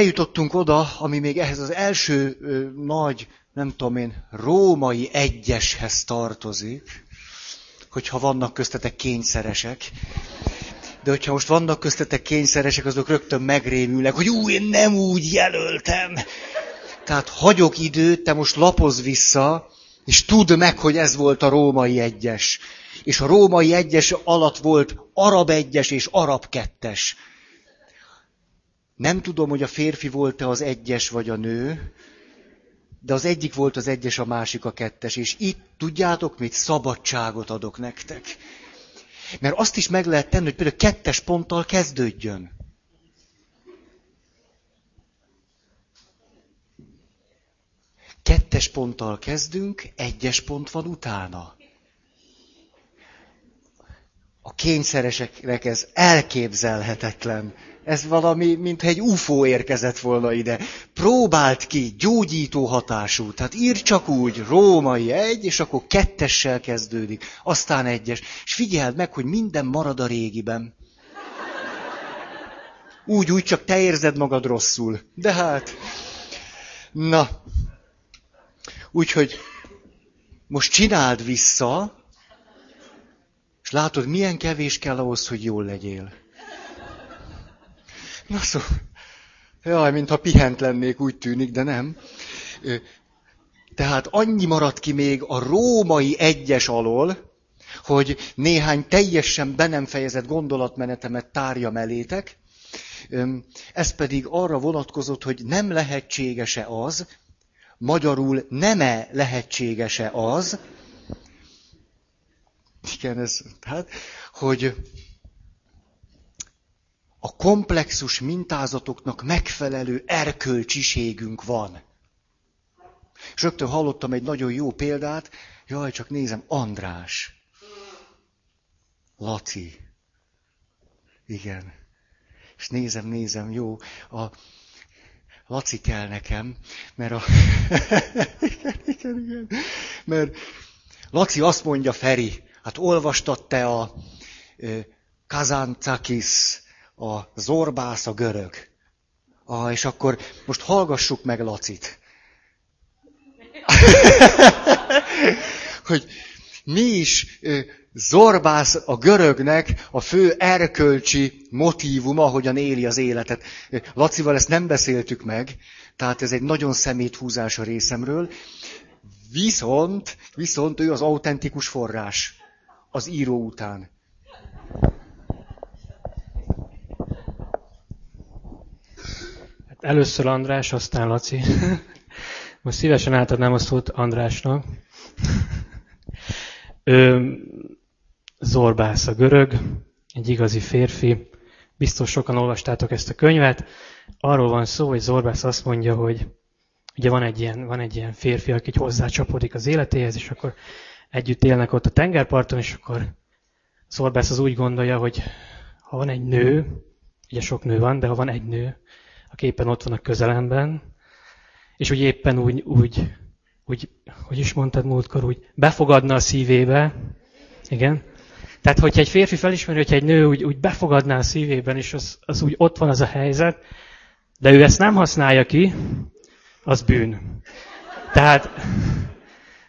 eljutottunk oda, ami még ehhez az első ö, nagy, nem tudom én, római egyeshez tartozik, hogyha vannak köztetek kényszeresek. De hogyha most vannak köztetek kényszeresek, azok rögtön megrémülnek, hogy ú, én nem úgy jelöltem. Tehát hagyok időt, te most lapoz vissza, és tudd meg, hogy ez volt a római egyes. És a római egyes alatt volt arab egyes és arab kettes. Nem tudom, hogy a férfi volt-e az egyes vagy a nő, de az egyik volt az egyes, a másik a kettes. És itt tudjátok mit? Szabadságot adok nektek. Mert azt is meg lehet tenni, hogy például kettes ponttal kezdődjön. Kettes ponttal kezdünk, egyes pont van utána. A kényszereseknek ez elképzelhetetlen. Ez valami, mintha egy UFO érkezett volna ide. Próbált ki, gyógyító hatású. Tehát ír csak úgy, római egy, és akkor kettessel kezdődik. Aztán egyes. És figyeld meg, hogy minden marad a régiben. Úgy, úgy, csak te érzed magad rosszul. De hát... Na. Úgyhogy most csináld vissza, és látod, milyen kevés kell ahhoz, hogy jól legyél. Na szó, jaj, mintha pihent lennék, úgy tűnik, de nem. Tehát annyi maradt ki még a római egyes alól, hogy néhány teljesen be nem fejezett gondolatmenetemet tárja elétek. Ez pedig arra vonatkozott, hogy nem lehetséges-e az, magyarul nem-e lehetséges-e az, igen, ez, hát, hogy a komplexus mintázatoknak megfelelő erkölcsiségünk van. És rögtön hallottam egy nagyon jó példát, jaj, csak nézem, András. Laci. Igen. És nézem, nézem, jó. A Laci kell nekem, mert a... igen, igen, igen. Mert Laci azt mondja, Feri, hát olvastad te a Kazancakis a zorbász, a görög. Ah, és akkor most hallgassuk meg Lacit. hogy mi is zorbász a görögnek a fő erkölcsi motívuma, ahogyan éli az életet. Lacival ezt nem beszéltük meg, tehát ez egy nagyon szemét húzás a részemről. Viszont, viszont ő az autentikus forrás az író után. Először András, aztán Laci. Most szívesen átadnám a szót Andrásnak. Ő, Zorbász a görög, egy igazi férfi. Biztos sokan olvastátok ezt a könyvet. Arról van szó, hogy Zorbász azt mondja, hogy ugye van egy ilyen, van egy ilyen férfi, aki hozzácsapodik az életéhez, és akkor együtt élnek ott a tengerparton, és akkor Zorbász az úgy gondolja, hogy ha van egy nő, ugye sok nő van, de ha van egy nő, aki éppen ott van a közelemben, és úgy éppen úgy, úgy, úgy hogy is mondtad múltkor, úgy befogadna a szívébe, igen. Tehát, hogyha egy férfi felismeri, hogyha egy nő úgy, úgy befogadná a szívében, és az, az úgy ott van az a helyzet, de ő ezt nem használja ki, az bűn. Tehát,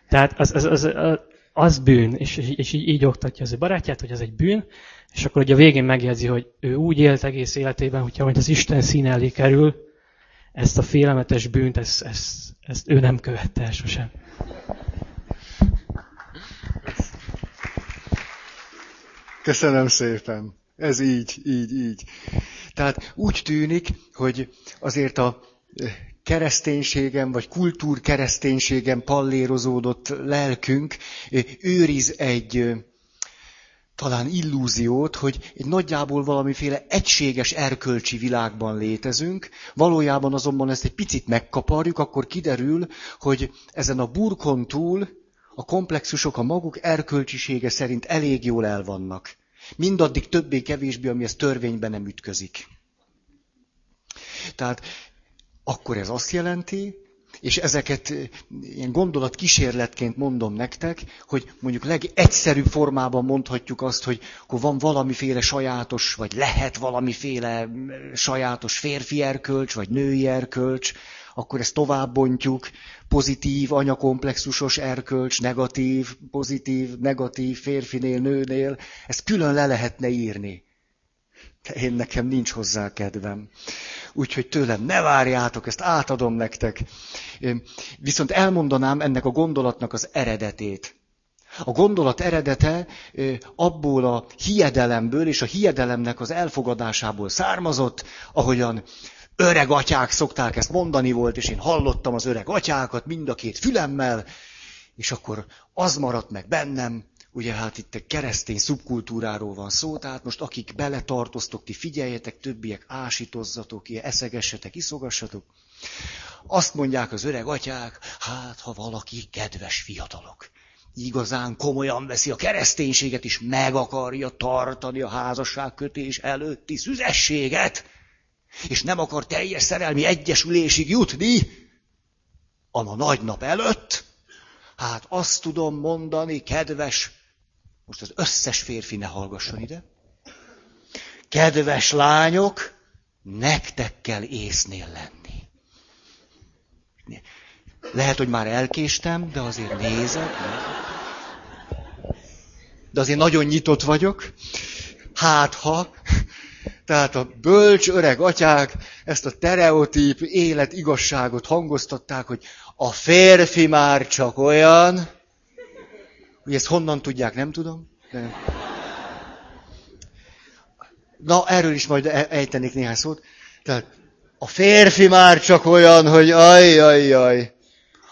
tehát az, az, az, az, az bűn, és, és így, így oktatja az ő barátját, hogy az egy bűn, és akkor ugye a végén megjegyzi, hogy ő úgy élt egész életében, hogyha majd az Isten szín elé kerül, ezt a félelmetes bűnt, ezt, ezt, ezt ő nem követte el sosem. Köszönöm szépen. Ez így, így, így. Tehát úgy tűnik, hogy azért a kereszténységem, vagy kultúrkereszténységem pallérozódott lelkünk őriz egy talán illúziót, hogy egy nagyjából valamiféle egységes erkölcsi világban létezünk, valójában azonban ezt egy picit megkaparjuk, akkor kiderül, hogy ezen a burkon túl a komplexusok a maguk erkölcsisége szerint elég jól el vannak. Mindaddig többé-kevésbé, ami ez törvényben nem ütközik. Tehát akkor ez azt jelenti, és ezeket ilyen gondolat kísérletként mondom nektek, hogy mondjuk legegyszerűbb formában mondhatjuk azt, hogy akkor van valamiféle sajátos, vagy lehet valamiféle sajátos férfi erkölcs, vagy női erkölcs, akkor ezt tovább bontjuk, pozitív, anyakomplexusos erkölcs, negatív, pozitív, negatív, férfinél, nőnél, ezt külön le lehetne írni. De én nekem nincs hozzá kedvem. Úgyhogy tőlem ne várjátok, ezt átadom nektek. Viszont elmondanám ennek a gondolatnak az eredetét. A gondolat eredete abból a hiedelemből és a hiedelemnek az elfogadásából származott, ahogyan öreg atyák szokták ezt mondani volt, és én hallottam az öreg atyákat mind a két fülemmel, és akkor az maradt meg bennem, ugye hát itt egy keresztény szubkultúráról van szó, tehát most akik beletartoztok, ti figyeljetek, többiek ásítozzatok, ilyen eszegessetek, iszogassatok. Azt mondják az öreg atyák, hát ha valaki kedves fiatalok, igazán komolyan veszi a kereszténységet, és meg akarja tartani a házasságkötés előtti szüzességet, és nem akar teljes szerelmi egyesülésig jutni, a nagy nap előtt, hát azt tudom mondani, kedves, most az összes férfi ne hallgasson ide, kedves lányok, nektek kell észnél lenni. Lehet, hogy már elkéstem, de azért nézek. De azért nagyon nyitott vagyok. Hát ha, tehát a bölcs öreg atyák ezt a tereotíp élet igazságot hangoztatták, hogy a férfi már csak olyan, hogy ezt honnan tudják, nem tudom. De... Na, erről is majd e- ejtenék néhány szót. Tehát a férfi már csak olyan, hogy aj, aj, aj.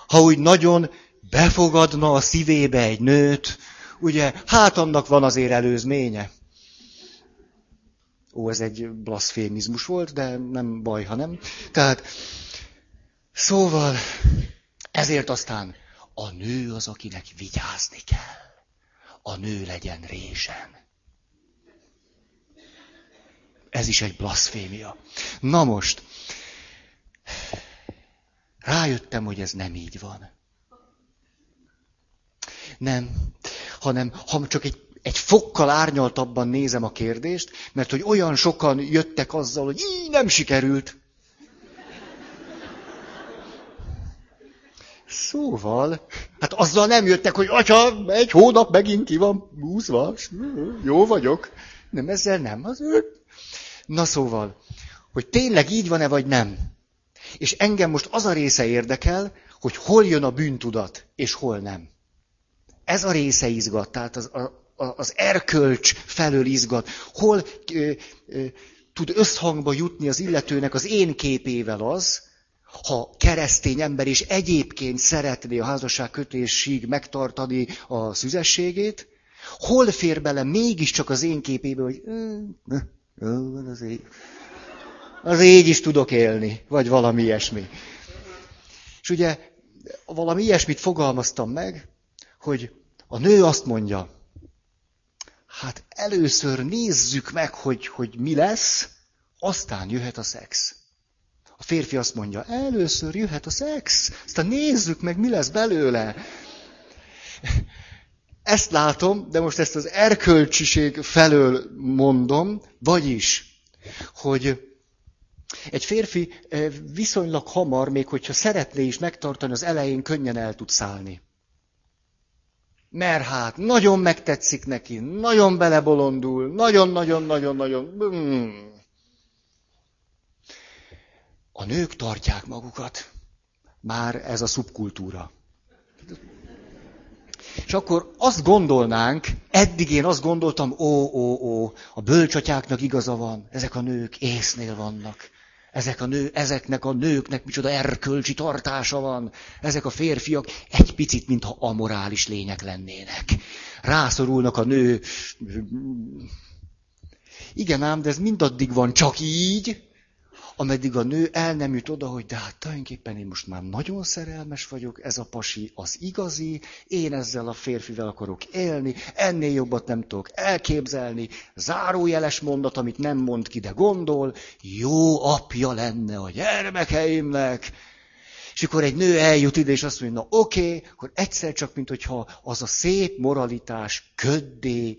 Ha úgy nagyon befogadna a szívébe egy nőt, ugye, hát annak van azért előzménye. Ó, ez egy blaszfémizmus volt, de nem baj, ha nem. Tehát, szóval, ezért aztán a nő az, akinek vigyázni kell. A nő legyen résen. Ez is egy blaszfémia. Na most, rájöttem, hogy ez nem így van. Nem, hanem ha csak egy egy fokkal árnyaltabban nézem a kérdést, mert hogy olyan sokan jöttek azzal, hogy így nem sikerült. Szóval, hát azzal nem jöttek, hogy atya, egy hónap megint ki van húzva, jó vagyok. Nem, ezzel nem. Az ő... Na szóval, hogy tényleg így van-e, vagy nem. És engem most az a része érdekel, hogy hol jön a bűntudat, és hol nem. Ez a része izgat, tehát az, a, az erkölcs felől izgat, hol ö, ö, tud összhangba jutni az illetőnek az én képével az, ha keresztény ember is egyébként szeretné a házasság kötésig megtartani a szüzességét, hol fér bele mégiscsak az én képébe, hogy az így, az így is tudok élni, vagy valami ilyesmi. És ugye valami ilyesmit fogalmaztam meg, hogy a nő azt mondja, Hát először nézzük meg, hogy, hogy mi lesz, aztán jöhet a szex. A férfi azt mondja, először jöhet a szex, aztán nézzük meg, mi lesz belőle. Ezt látom, de most ezt az erkölcsiség felől mondom, vagyis, hogy egy férfi eh, viszonylag hamar, még hogyha szeretné is megtartani, az elején könnyen el tud szállni. Mert hát nagyon megtetszik neki, nagyon belebolondul, nagyon-nagyon-nagyon-nagyon. A nők tartják magukat. Már ez a szubkultúra. És akkor azt gondolnánk, eddig én azt gondoltam, ó, ó, ó, a bölcsatyáknak igaza van, ezek a nők észnél vannak. Ezek a nő, ezeknek a nőknek micsoda erkölcsi tartása van. Ezek a férfiak egy picit, mintha amorális lények lennének. Rászorulnak a nő. Igen ám, de ez mindaddig van csak így, ameddig a nő el nem jut oda, hogy de hát tulajdonképpen én most már nagyon szerelmes vagyok, ez a pasi az igazi, én ezzel a férfivel akarok élni, ennél jobbat nem tudok elképzelni, zárójeles mondat, amit nem mond ki, de gondol, jó apja lenne a gyermekeimnek, És akkor egy nő eljut ide, és azt mondja, na oké, okay, akkor egyszer csak, mint hogyha az a szép moralitás köddé,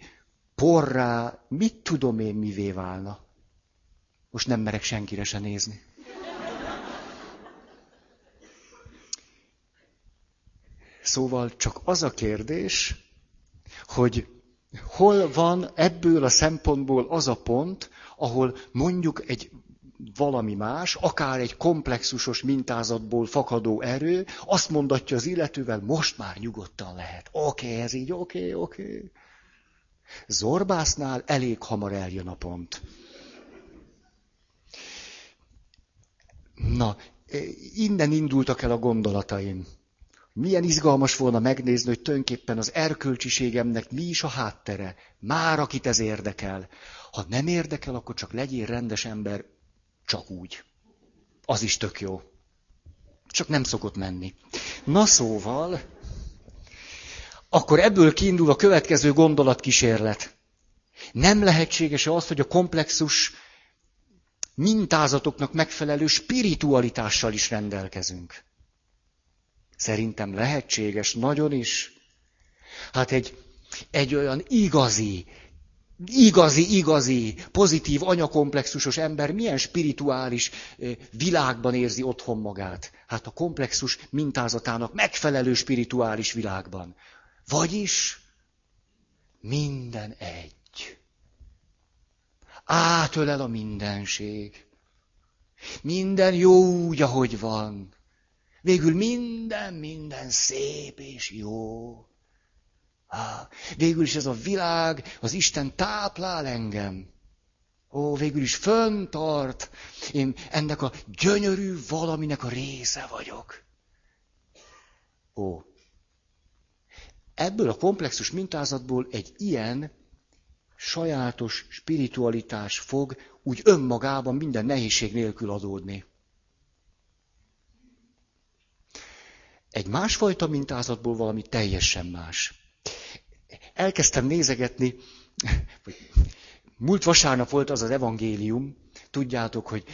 porrá, mit tudom én mivé válna. Most nem merek senkire se nézni. Szóval csak az a kérdés, hogy hol van ebből a szempontból az a pont, ahol mondjuk egy valami más, akár egy komplexusos mintázatból fakadó erő, azt mondatja az illetővel, most már nyugodtan lehet. Oké, okay, ez így, oké, okay, oké. Okay. Zorbásznál elég hamar eljön a pont. Na, innen indultak el a gondolataim. Milyen izgalmas volna megnézni, hogy tulajdonképpen az erkölcsiségemnek mi is a háttere. Már akit ez érdekel. Ha nem érdekel, akkor csak legyél rendes ember, csak úgy. Az is tök jó. Csak nem szokott menni. Na szóval, akkor ebből kiindul a következő gondolatkísérlet. Nem lehetséges az, hogy a komplexus mintázatoknak megfelelő spiritualitással is rendelkezünk. Szerintem lehetséges, nagyon is. Hát egy, egy olyan igazi, igazi, igazi, pozitív, anyakomplexusos ember milyen spirituális világban érzi otthon magát? Hát a komplexus mintázatának megfelelő spirituális világban. Vagyis minden egy. Átölel a mindenség. Minden jó úgy, ahogy van. Végül minden, minden szép és jó. végül is ez a világ, az Isten táplál engem. Ó, végül is föntart. Én ennek a gyönyörű valaminek a része vagyok. Ó. Ebből a komplexus mintázatból egy ilyen sajátos spiritualitás fog úgy önmagában minden nehézség nélkül adódni. Egy másfajta mintázatból valami teljesen más. Elkezdtem nézegetni, múlt vasárnap volt az az evangélium, tudjátok, hogy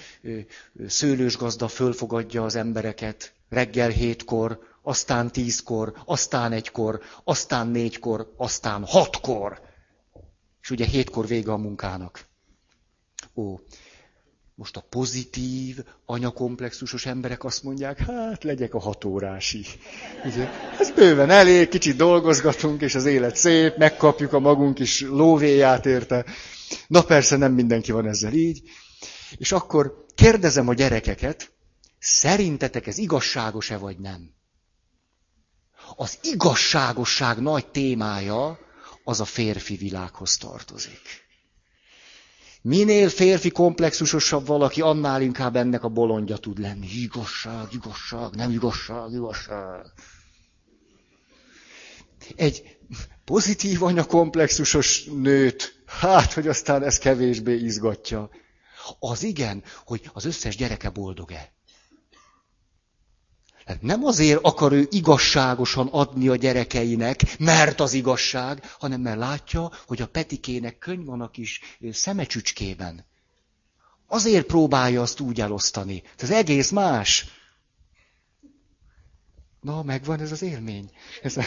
szőlős gazda fölfogadja az embereket reggel hétkor, aztán tízkor, aztán egykor, aztán négykor, aztán hatkor. És ugye hétkor vége a munkának. Ó, most a pozitív, anyakomplexusos emberek azt mondják, hát legyek a hatórási. Ugye? Ez bőven elég, kicsit dolgozgatunk, és az élet szép, megkapjuk a magunk is lóvéját érte. Na persze nem mindenki van ezzel így. És akkor kérdezem a gyerekeket, szerintetek ez igazságos-e vagy nem? Az igazságosság nagy témája az a férfi világhoz tartozik. Minél férfi komplexusosabb valaki, annál inkább ennek a bolondja tud lenni. Igazság, igazság, nem igazság, igazság. Egy pozitív anyakomplexusos nőt, hát, hogy aztán ez kevésbé izgatja. Az igen, hogy az összes gyereke boldog-e. Hát nem azért akar ő igazságosan adni a gyerekeinek, mert az igazság, hanem mert látja, hogy a Petikének könyv van a kis szemecsücskében. Azért próbálja azt úgy elosztani. Ez egész más. Na, megvan ez az élmény. Ez...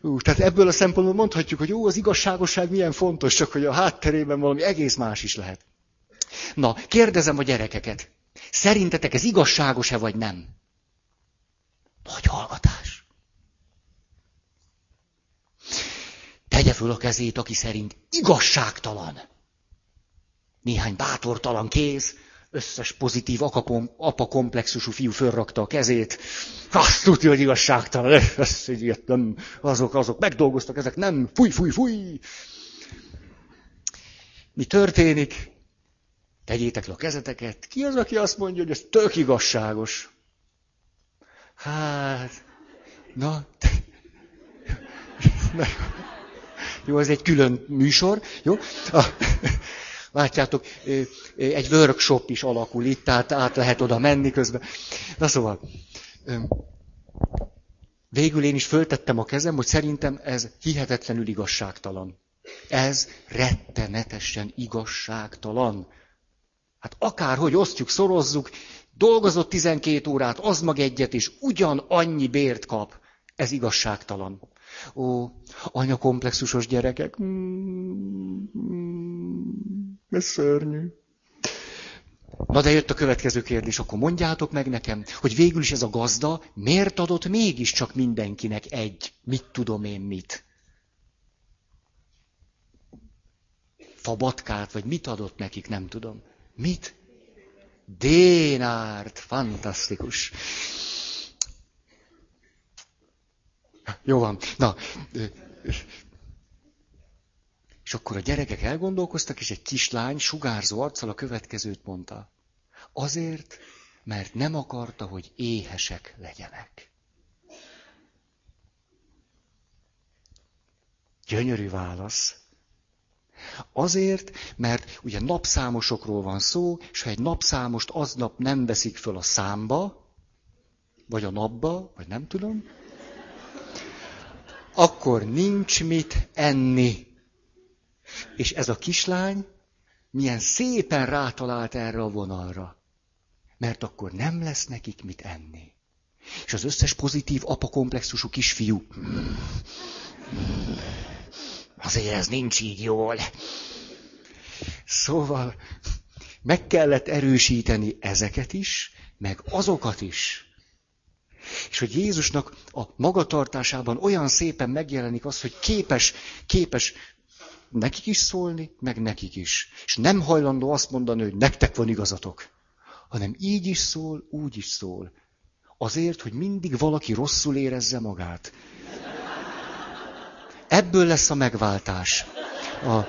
Ú, tehát ebből a szempontból mondhatjuk, hogy jó, az igazságosság milyen fontos, csak hogy a hátterében valami egész más is lehet. Na, kérdezem a gyerekeket. Szerintetek ez igazságos-e vagy nem? Nagy hallgatás. Tegye föl a kezét, aki szerint igazságtalan. Néhány bátortalan kéz, összes pozitív apa komplexusú fiú fölrakta a kezét. Azt tudja, hogy igazságtalan. Ez, ilyet nem, azok, azok megdolgoztak, ezek nem. Fúj, fúj, fúj. Mi történik? Tegyétek le a kezeteket. Ki az, aki azt mondja, hogy ez tök igazságos? Hát, na, jó, ez egy külön műsor, jó? Látjátok, egy workshop is alakul itt, tehát át lehet oda menni közben. Na szóval, végül én is föltettem a kezem, hogy szerintem ez hihetetlenül igazságtalan. Ez rettenetesen igazságtalan. Hát akárhogy osztjuk, szorozzuk, Dolgozott 12 órát, az mag egyet, és ugyan annyi bért kap. Ez igazságtalan. Ó, anyakomplexusos gyerekek. Mm, ez szörnyű. Na de jött a következő kérdés, akkor mondjátok meg nekem, hogy végül is ez a gazda miért adott mégiscsak mindenkinek egy, mit tudom én mit. Fabatkát, vagy mit adott nekik, nem tudom. Mit? Dénárt, fantasztikus. Jó van. Na, és akkor a gyerekek elgondolkoztak, és egy kislány sugárzó arccal a következőt mondta. Azért, mert nem akarta, hogy éhesek legyenek. Gyönyörű válasz. Azért, mert ugye napszámosokról van szó, és ha egy napszámost aznap nem veszik föl a számba, vagy a napba, vagy nem tudom, akkor nincs mit enni. És ez a kislány milyen szépen rátalált erre a vonalra. Mert akkor nem lesz nekik mit enni. És az összes pozitív apakomplexusú kisfiú. Azért ez nincs így jól. Szóval meg kellett erősíteni ezeket is, meg azokat is. És hogy Jézusnak a magatartásában olyan szépen megjelenik az, hogy képes, képes nekik is szólni, meg nekik is. És nem hajlandó azt mondani, hogy nektek van igazatok, hanem így is szól, úgy is szól. Azért, hogy mindig valaki rosszul érezze magát. Ebből lesz a megváltás. A...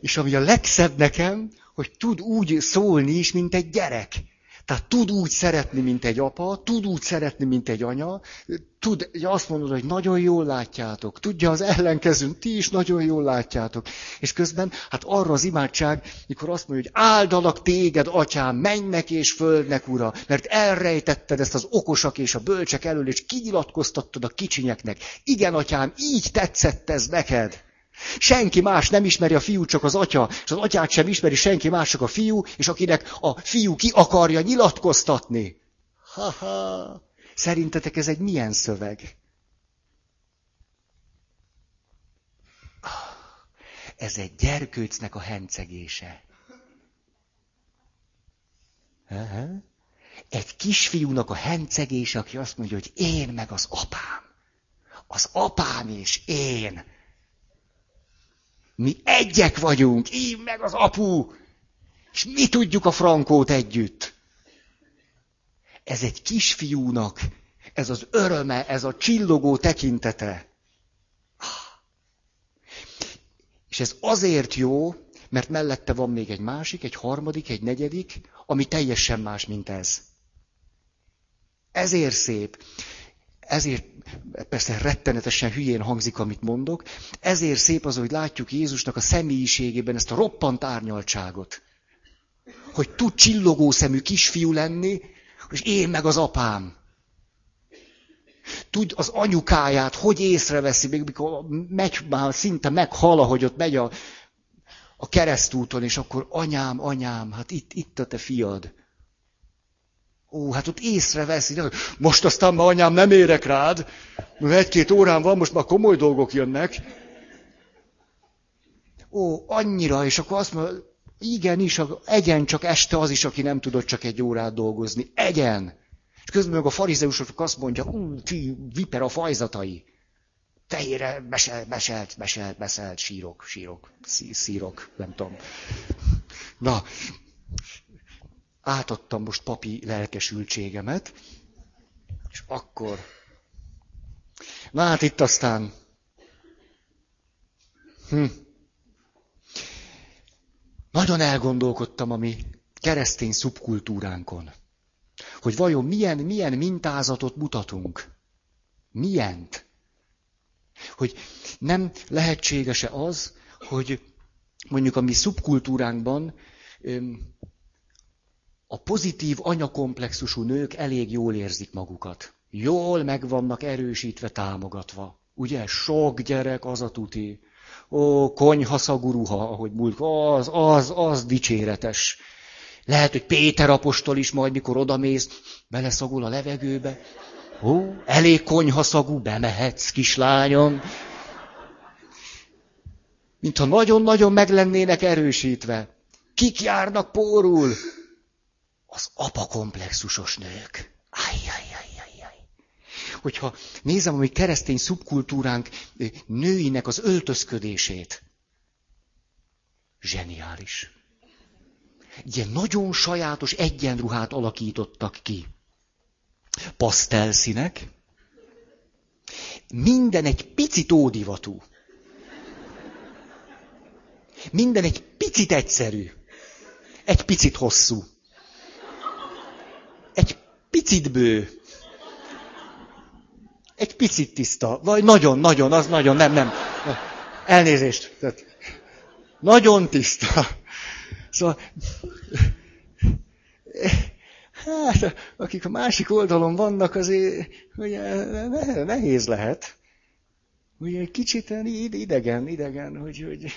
És ami a legszebb nekem, hogy tud úgy szólni is, mint egy gyerek. Tehát tud úgy szeretni, mint egy apa, tud úgy szeretni, mint egy anya, tud azt mondod, hogy nagyon jól látjátok, tudja az ellenkezőn, ti is nagyon jól látjátok. És közben, hát arra az imádság, mikor azt mondja, hogy áldalak téged, atyám, mennek és földnek, ura, mert elrejtetted ezt az okosak és a bölcsek elől, és kinyilatkoztattad a kicsinyeknek. Igen, atyám, így tetszett ez neked. Senki más nem ismeri a fiú, csak az atya, és az atyát sem ismeri senki más, csak a fiú, és akinek a fiú ki akarja nyilatkoztatni. Ha-ha! Szerintetek ez egy milyen szöveg? Ez egy gyerkőcnek a hencegése. Egy kisfiúnak a hencegése, aki azt mondja, hogy én meg az apám. Az apám és én mi egyek vagyunk, én meg az apu, és mi tudjuk a frankót együtt. Ez egy kisfiúnak, ez az öröme, ez a csillogó tekintete. És ez azért jó, mert mellette van még egy másik, egy harmadik, egy negyedik, ami teljesen más, mint ez. Ezért szép. Ezért persze rettenetesen hülyén hangzik, amit mondok, ezért szép az, hogy látjuk Jézusnak a személyiségében ezt a roppant árnyaltságot. Hogy tud csillogó szemű kisfiú lenni, és én meg az apám. Tud az anyukáját, hogy észreveszi, még mikor megy, már szinte meghal, hogy ott megy a, a keresztúton, és akkor anyám, anyám, hát itt, itt a te fiad. Ó, hát ott észreveszi, most aztán ma anyám nem érek rád, mert egy-két órán van, most már komoly dolgok jönnek. Ó, annyira, és akkor azt mondja, igenis, egyen csak este az is, aki nem tudott csak egy órát dolgozni. Egyen! És közben meg a farizeusok azt mondja, ú, ti viper a fajzatai. Tehére beselt, beselt, beselt, beszelt, sírok, sírok, szírok, nem tudom. Na, átadtam most papi lelkesültségemet, és akkor... Na hát itt aztán... Hm. Nagyon elgondolkodtam a mi keresztény szubkultúránkon. Hogy vajon milyen, milyen mintázatot mutatunk. Milyent. Hogy nem lehetséges-e az, hogy mondjuk a mi szubkultúránkban a pozitív anyakomplexusú nők elég jól érzik magukat. Jól meg vannak erősítve, támogatva. Ugye, sok gyerek az a tuti. Ó, konyhaszagú ruha, ahogy múlt, az, az, az dicséretes. Lehet, hogy Péter apostol is majd, mikor odamész, beleszagul a levegőbe. Ó, elég konyhaszagú, bemehetsz, kislányom. Mintha nagyon-nagyon meg lennének erősítve. Kik járnak pórul? Az apakomplexusos nők. Ajjajajajaj. Hogyha nézem a mi keresztény szubkultúránk nőinek az öltözködését, zseniális. Ilyen nagyon sajátos egyenruhát alakítottak ki. Pasztelszínek. Minden egy picit ódivatú. Minden egy picit egyszerű. Egy picit hosszú. Picit bő. Egy picit tiszta. Vagy nagyon, nagyon, az nagyon, nem, nem. Elnézést. Nagyon tiszta. Szóval, hát, akik a másik oldalon vannak, azért ugye, nehéz lehet. Ugye egy kicsit idegen, idegen, hogy, hogy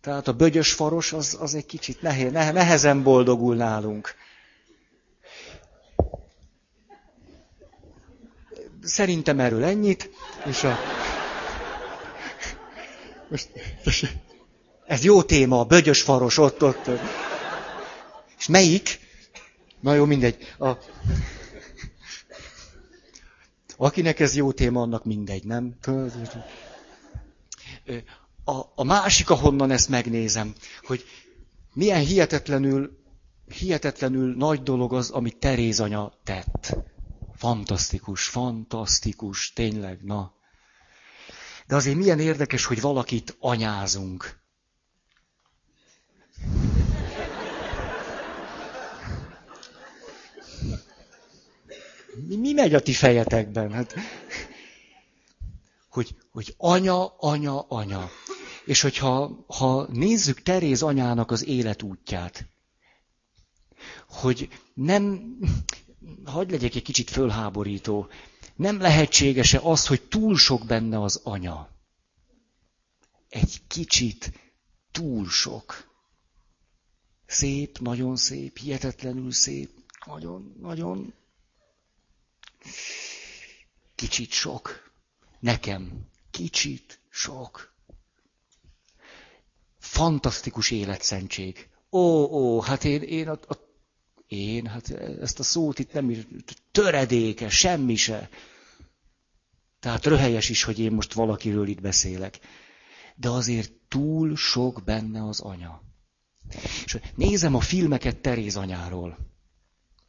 tehát a bögyös faros az, az egy kicsit nehéz, nehezen boldogul nálunk. Szerintem erről ennyit, és a... Most, ez jó téma, a bögyös faros, ott, ott. És melyik? Na jó, mindegy. A... Akinek ez jó téma, annak mindegy, nem? A, a másik, ahonnan ezt megnézem, hogy milyen hihetetlenül, hihetetlenül nagy dolog az, amit Teréz anya tett. Fantasztikus, fantasztikus, tényleg, na. De azért milyen érdekes, hogy valakit anyázunk. Mi, mi megy a ti fejetekben? Hát, hogy, hogy anya, anya, anya. És hogyha ha nézzük Teréz anyának az életútját, hogy nem, hagyd legyek egy kicsit fölháborító, nem lehetséges-e az, hogy túl sok benne az anya? Egy kicsit túl sok. Szép, nagyon szép, hihetetlenül szép, nagyon, nagyon kicsit sok. Nekem kicsit sok. Fantasztikus életszentség. Ó, ó, hát én, én a, a én, hát ezt a szót itt nem is, töredéke, semmi se. Tehát röhelyes is, hogy én most valakiről itt beszélek. De azért túl sok benne az anya. És nézem a filmeket Teréz anyáról.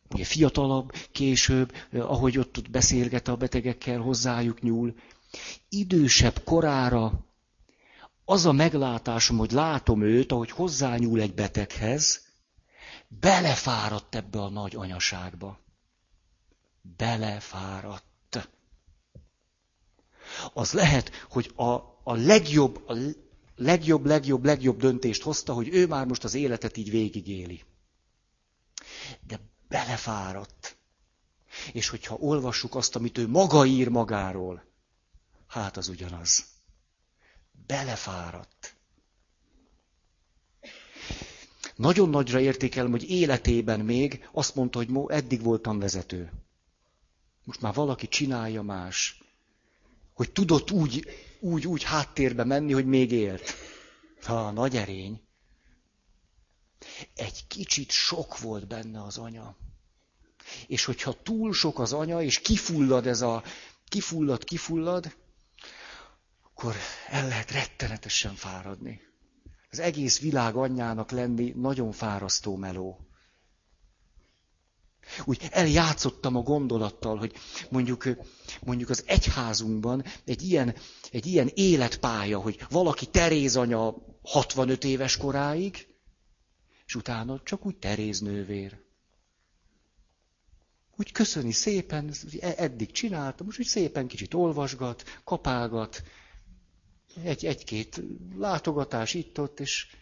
Ugye fiatalabb, később, ahogy ott, ott beszélget a betegekkel, hozzájuk nyúl. Idősebb korára az a meglátásom, hogy látom őt, ahogy hozzányúl egy beteghez, belefáradt ebbe a nagy anyaságba. Belefáradt. Az lehet, hogy a, a legjobb, a legjobb, legjobb, legjobb döntést hozta, hogy ő már most az életet így végigéli. De belefáradt. És hogyha olvassuk azt, amit ő maga ír magáról, hát az ugyanaz. Belefáradt. Nagyon nagyra értékelem, hogy életében még azt mondta, hogy eddig voltam vezető. Most már valaki csinálja más. Hogy tudott úgy, úgy, úgy háttérbe menni, hogy még élt. Ha, nagy erény. Egy kicsit sok volt benne az anya. És hogyha túl sok az anya, és kifullad ez a, kifullad, kifullad, akkor el lehet rettenetesen fáradni. Az egész világ anyjának lenni nagyon fárasztó meló. Úgy eljátszottam a gondolattal, hogy mondjuk, mondjuk az egyházunkban egy ilyen, egy ilyen életpálya, hogy valaki Teréz anya 65 éves koráig, és utána csak úgy Teréz nővér. Úgy köszöni szépen, eddig csináltam, most úgy szépen kicsit olvasgat, kapálgat, egy, egy-két látogatás itt-ott, és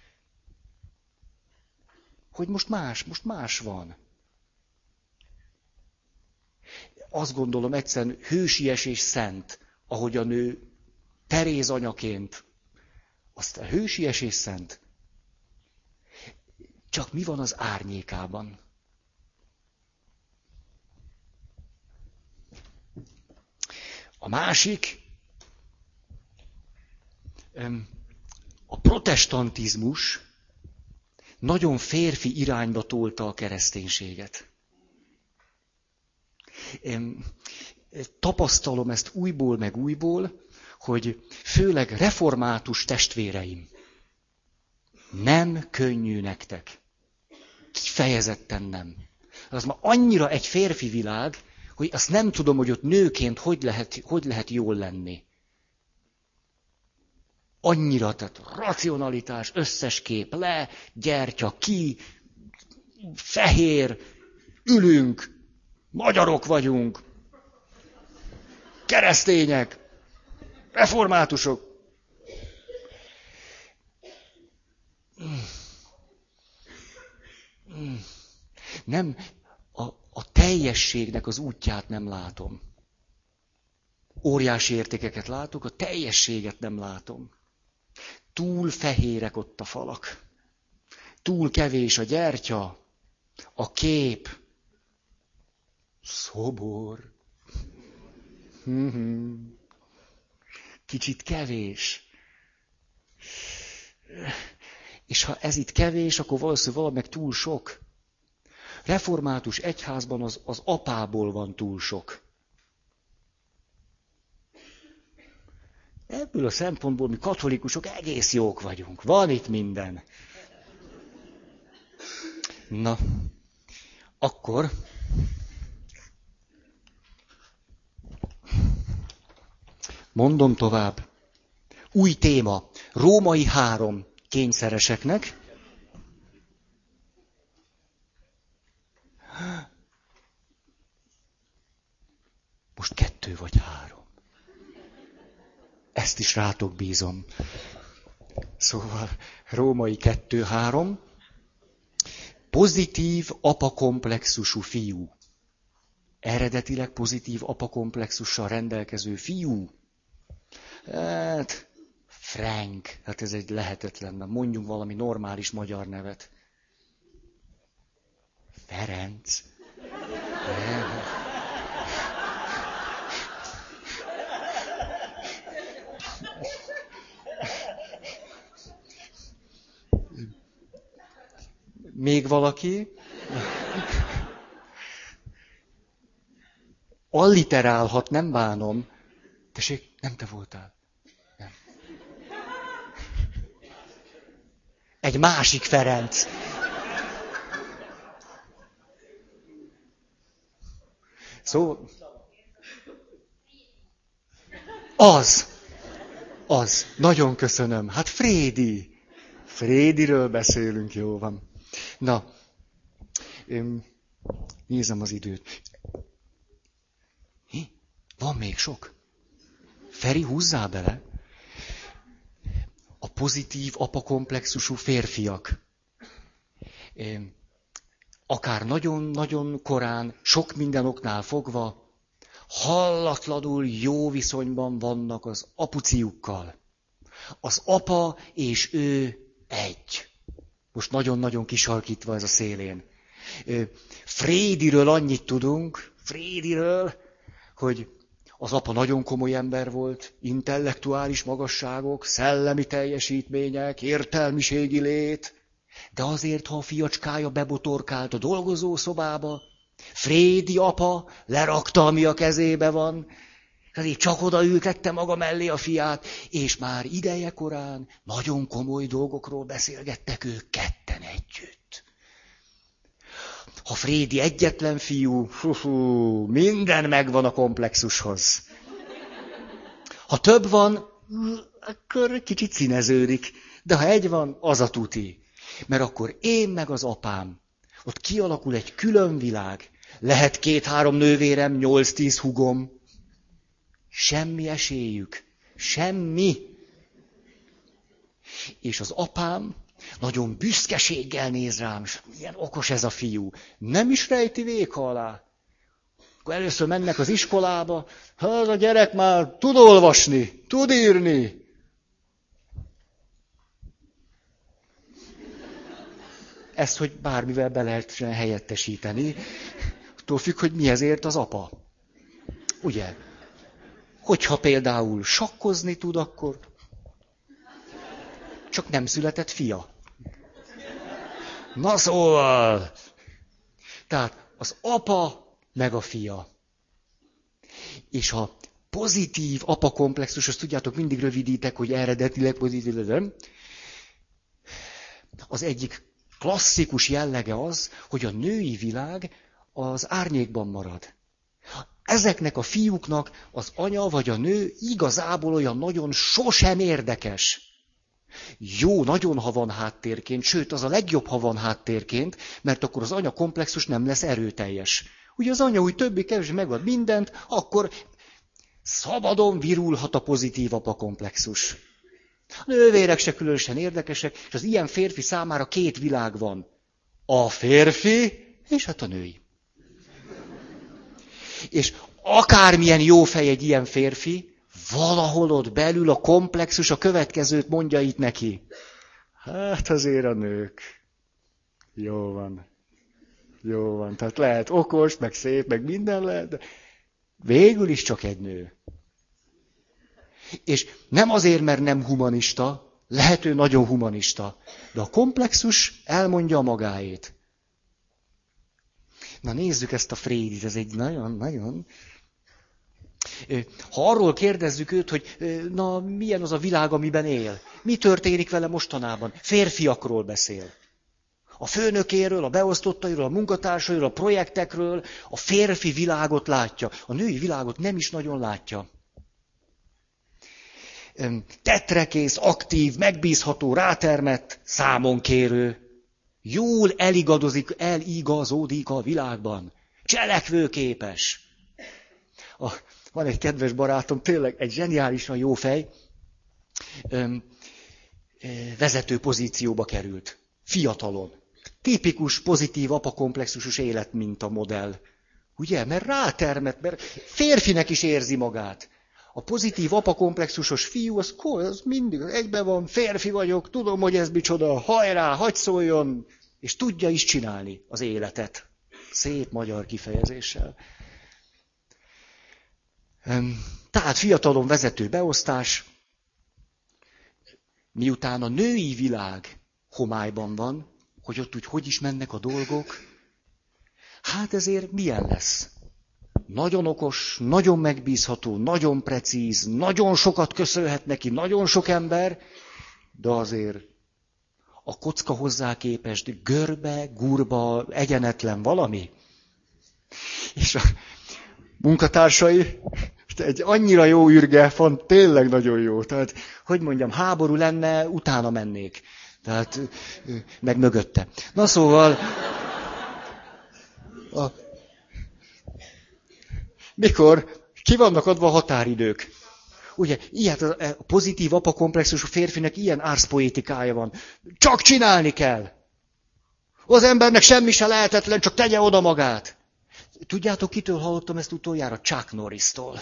hogy most más, most más van. Azt gondolom egyszerűen hősies és szent, ahogy a nő Teréz anyaként, azt a hősies és szent. Csak mi van az árnyékában? A másik, a protestantizmus nagyon férfi irányba tolta a kereszténységet. Tapasztalom ezt újból meg újból, hogy főleg református testvéreim, nem könnyű nektek. Kifejezetten nem. Az már annyira egy férfi világ, hogy azt nem tudom, hogy ott nőként hogy lehet, hogy lehet jól lenni. Annyira, tehát racionalitás, összes kép, le, gyertya, ki, fehér, ülünk, magyarok vagyunk, keresztények, reformátusok. Nem, a, a teljességnek az útját nem látom. Óriási értékeket látok, a teljességet nem látom. Túl fehérek ott a falak. Túl kevés a gyertya, a kép, szobor. Kicsit kevés. És ha ez itt kevés, akkor valószínűleg valami túl sok. Református egyházban az, az apából van túl sok. Ebből a szempontból mi katolikusok egész jók vagyunk. Van itt minden. Na, akkor mondom tovább. Új téma. Római három kényszereseknek. Most kettő vagy három. Ezt is rátok bízom. Szóval római kettő-három. Pozitív apakomplexusú fiú. Eredetileg pozitív apakomplexussal rendelkező fiú. Hát, Frank, hát ez egy lehetetlen, mondjunk valami normális magyar nevet. Ferenc. Még valaki? Alliterálhat, nem bánom. Tessék, nem te voltál. Nem. Egy másik Ferenc. Szó... Az. Az. Nagyon köszönöm. Hát Frédi. Frédiről beszélünk, jó van. Na, nézem az időt. Van még sok. Feri, húzzál bele. A pozitív apakomplexusú férfiak. Akár nagyon-nagyon korán, sok minden oknál fogva, hallatlanul jó viszonyban vannak az apuciukkal. Az apa és ő egy. Most nagyon-nagyon kisarkítva ez a szélén. Frédiről annyit tudunk, Frédiről, hogy az apa nagyon komoly ember volt, intellektuális magasságok, szellemi teljesítmények, értelmiségi lét, de azért, ha a fiacskája bebotorkált a dolgozószobába, Frédi apa lerakta, ami a kezébe van, ezért csak oda ültette maga mellé a fiát, és már ideje korán nagyon komoly dolgokról beszélgettek ők ketten együtt. Ha Frédi egyetlen fiú, hú, hú, minden megvan a komplexushoz. Ha több van, akkor kicsit színeződik. De ha egy van, az a tuti. Mert akkor én meg az apám, ott kialakul egy külön világ. Lehet két-három nővérem, nyolc-tíz hugom, Semmi esélyük. Semmi. És az apám nagyon büszkeséggel néz rám, és milyen okos ez a fiú. Nem is rejti véka alá. Akkor először mennek az iskolába, az a gyerek már tud olvasni, tud írni. ezt, hogy bármivel be lehet helyettesíteni. Attól függ, hogy mi ezért az apa. Ugye? Hogyha például sakkozni tud, akkor csak nem született fia. Na szóval, tehát az apa meg a fia. És a pozitív apakomplexus, azt tudjátok, mindig rövidítek, hogy eredetileg pozitív, nem? Az egyik klasszikus jellege az, hogy a női világ az árnyékban marad. Ezeknek a fiúknak az anya vagy a nő igazából olyan nagyon sosem érdekes. Jó, nagyon, ha van háttérként, sőt, az a legjobb, ha van háttérként, mert akkor az anya komplexus nem lesz erőteljes. Ugye az anya úgy többi kevésbé megad mindent, akkor szabadon virulhat a pozitív apa komplexus. A nővérek se különösen érdekesek, és az ilyen férfi számára két világ van. A férfi, és hát a női. És akármilyen jó fej egy ilyen férfi, valahol ott belül a komplexus a következőt mondja itt neki. Hát azért a nők. Jó van. Jó van. Tehát lehet okos, meg szép, meg minden lehet, de végül is csak egy nő. És nem azért, mert nem humanista, lehető nagyon humanista, de a komplexus elmondja magáét. Na nézzük ezt a Frédit, ez egy nagyon-nagyon... Ha arról kérdezzük őt, hogy na milyen az a világ, amiben él, mi történik vele mostanában, férfiakról beszél. A főnökéről, a beosztottairól, a munkatársairól, a projektekről, a férfi világot látja. A női világot nem is nagyon látja tetrekész, aktív, megbízható, rátermett, számonkérő. Jól eligadozik, eligazódik a világban. Cselekvőképes. A, van egy kedves barátom, tényleg egy zseniálisan jó fej, öm, vezető pozícióba került. Fiatalon. Tipikus, pozitív, apakomplexusos a modell. Ugye? Mert rátermet, mert férfinek is érzi magát. A pozitív apakomplexusos fiú, az, az mindig egybe van, férfi vagyok, tudom, hogy ez micsoda, hajrá, hagy szóljon, és tudja is csinálni az életet. Szép magyar kifejezéssel. Tehát fiatalon vezető beosztás, miután a női világ homályban van, hogy ott úgy hogy is mennek a dolgok, hát ezért milyen lesz? Nagyon okos, nagyon megbízható, nagyon precíz, nagyon sokat köszönhet neki, nagyon sok ember, de azért a kocka hozzá képest görbe, gurba, egyenetlen valami. És a munkatársai, egy annyira jó ürge van, tényleg nagyon jó. Tehát, hogy mondjam, háború lenne, utána mennék. Tehát, meg mögötte. Na szóval, a mikor ki vannak adva a határidők. Ugye, ilyen a pozitív apakomplexusú férfinek ilyen árszpoétikája van. Csak csinálni kell. Az embernek semmi se lehetetlen, csak tegye oda magát. Tudjátok, kitől hallottam ezt utoljára? Chuck Norris-tól.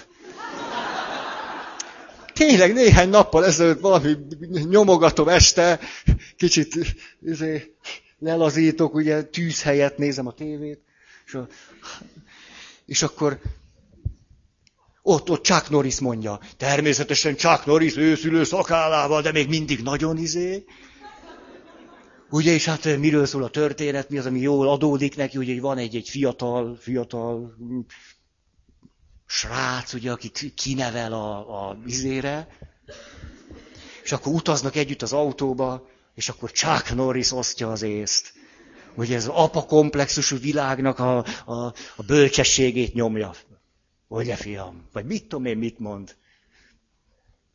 Tényleg néhány nappal ezelőtt valami nyomogatom este, kicsit izé, lelazítok, ugye tűz helyett nézem a tévét, és, a, és akkor ott, ott Chuck Norris mondja. Természetesen Chuck Norris őszülő szakállával, de még mindig nagyon izé. Ugye, és hát miről szól a történet, mi az, ami jól adódik neki, ugye, van egy, egy fiatal, fiatal srác, ugye, akit kinevel a, a vizére, és akkor utaznak együtt az autóba, és akkor Chuck Norris osztja az észt. Ugye ez apa komplexusú világnak a, a, a bölcsességét nyomja. Ugye, fiam? Vagy mit tudom én, mit mond?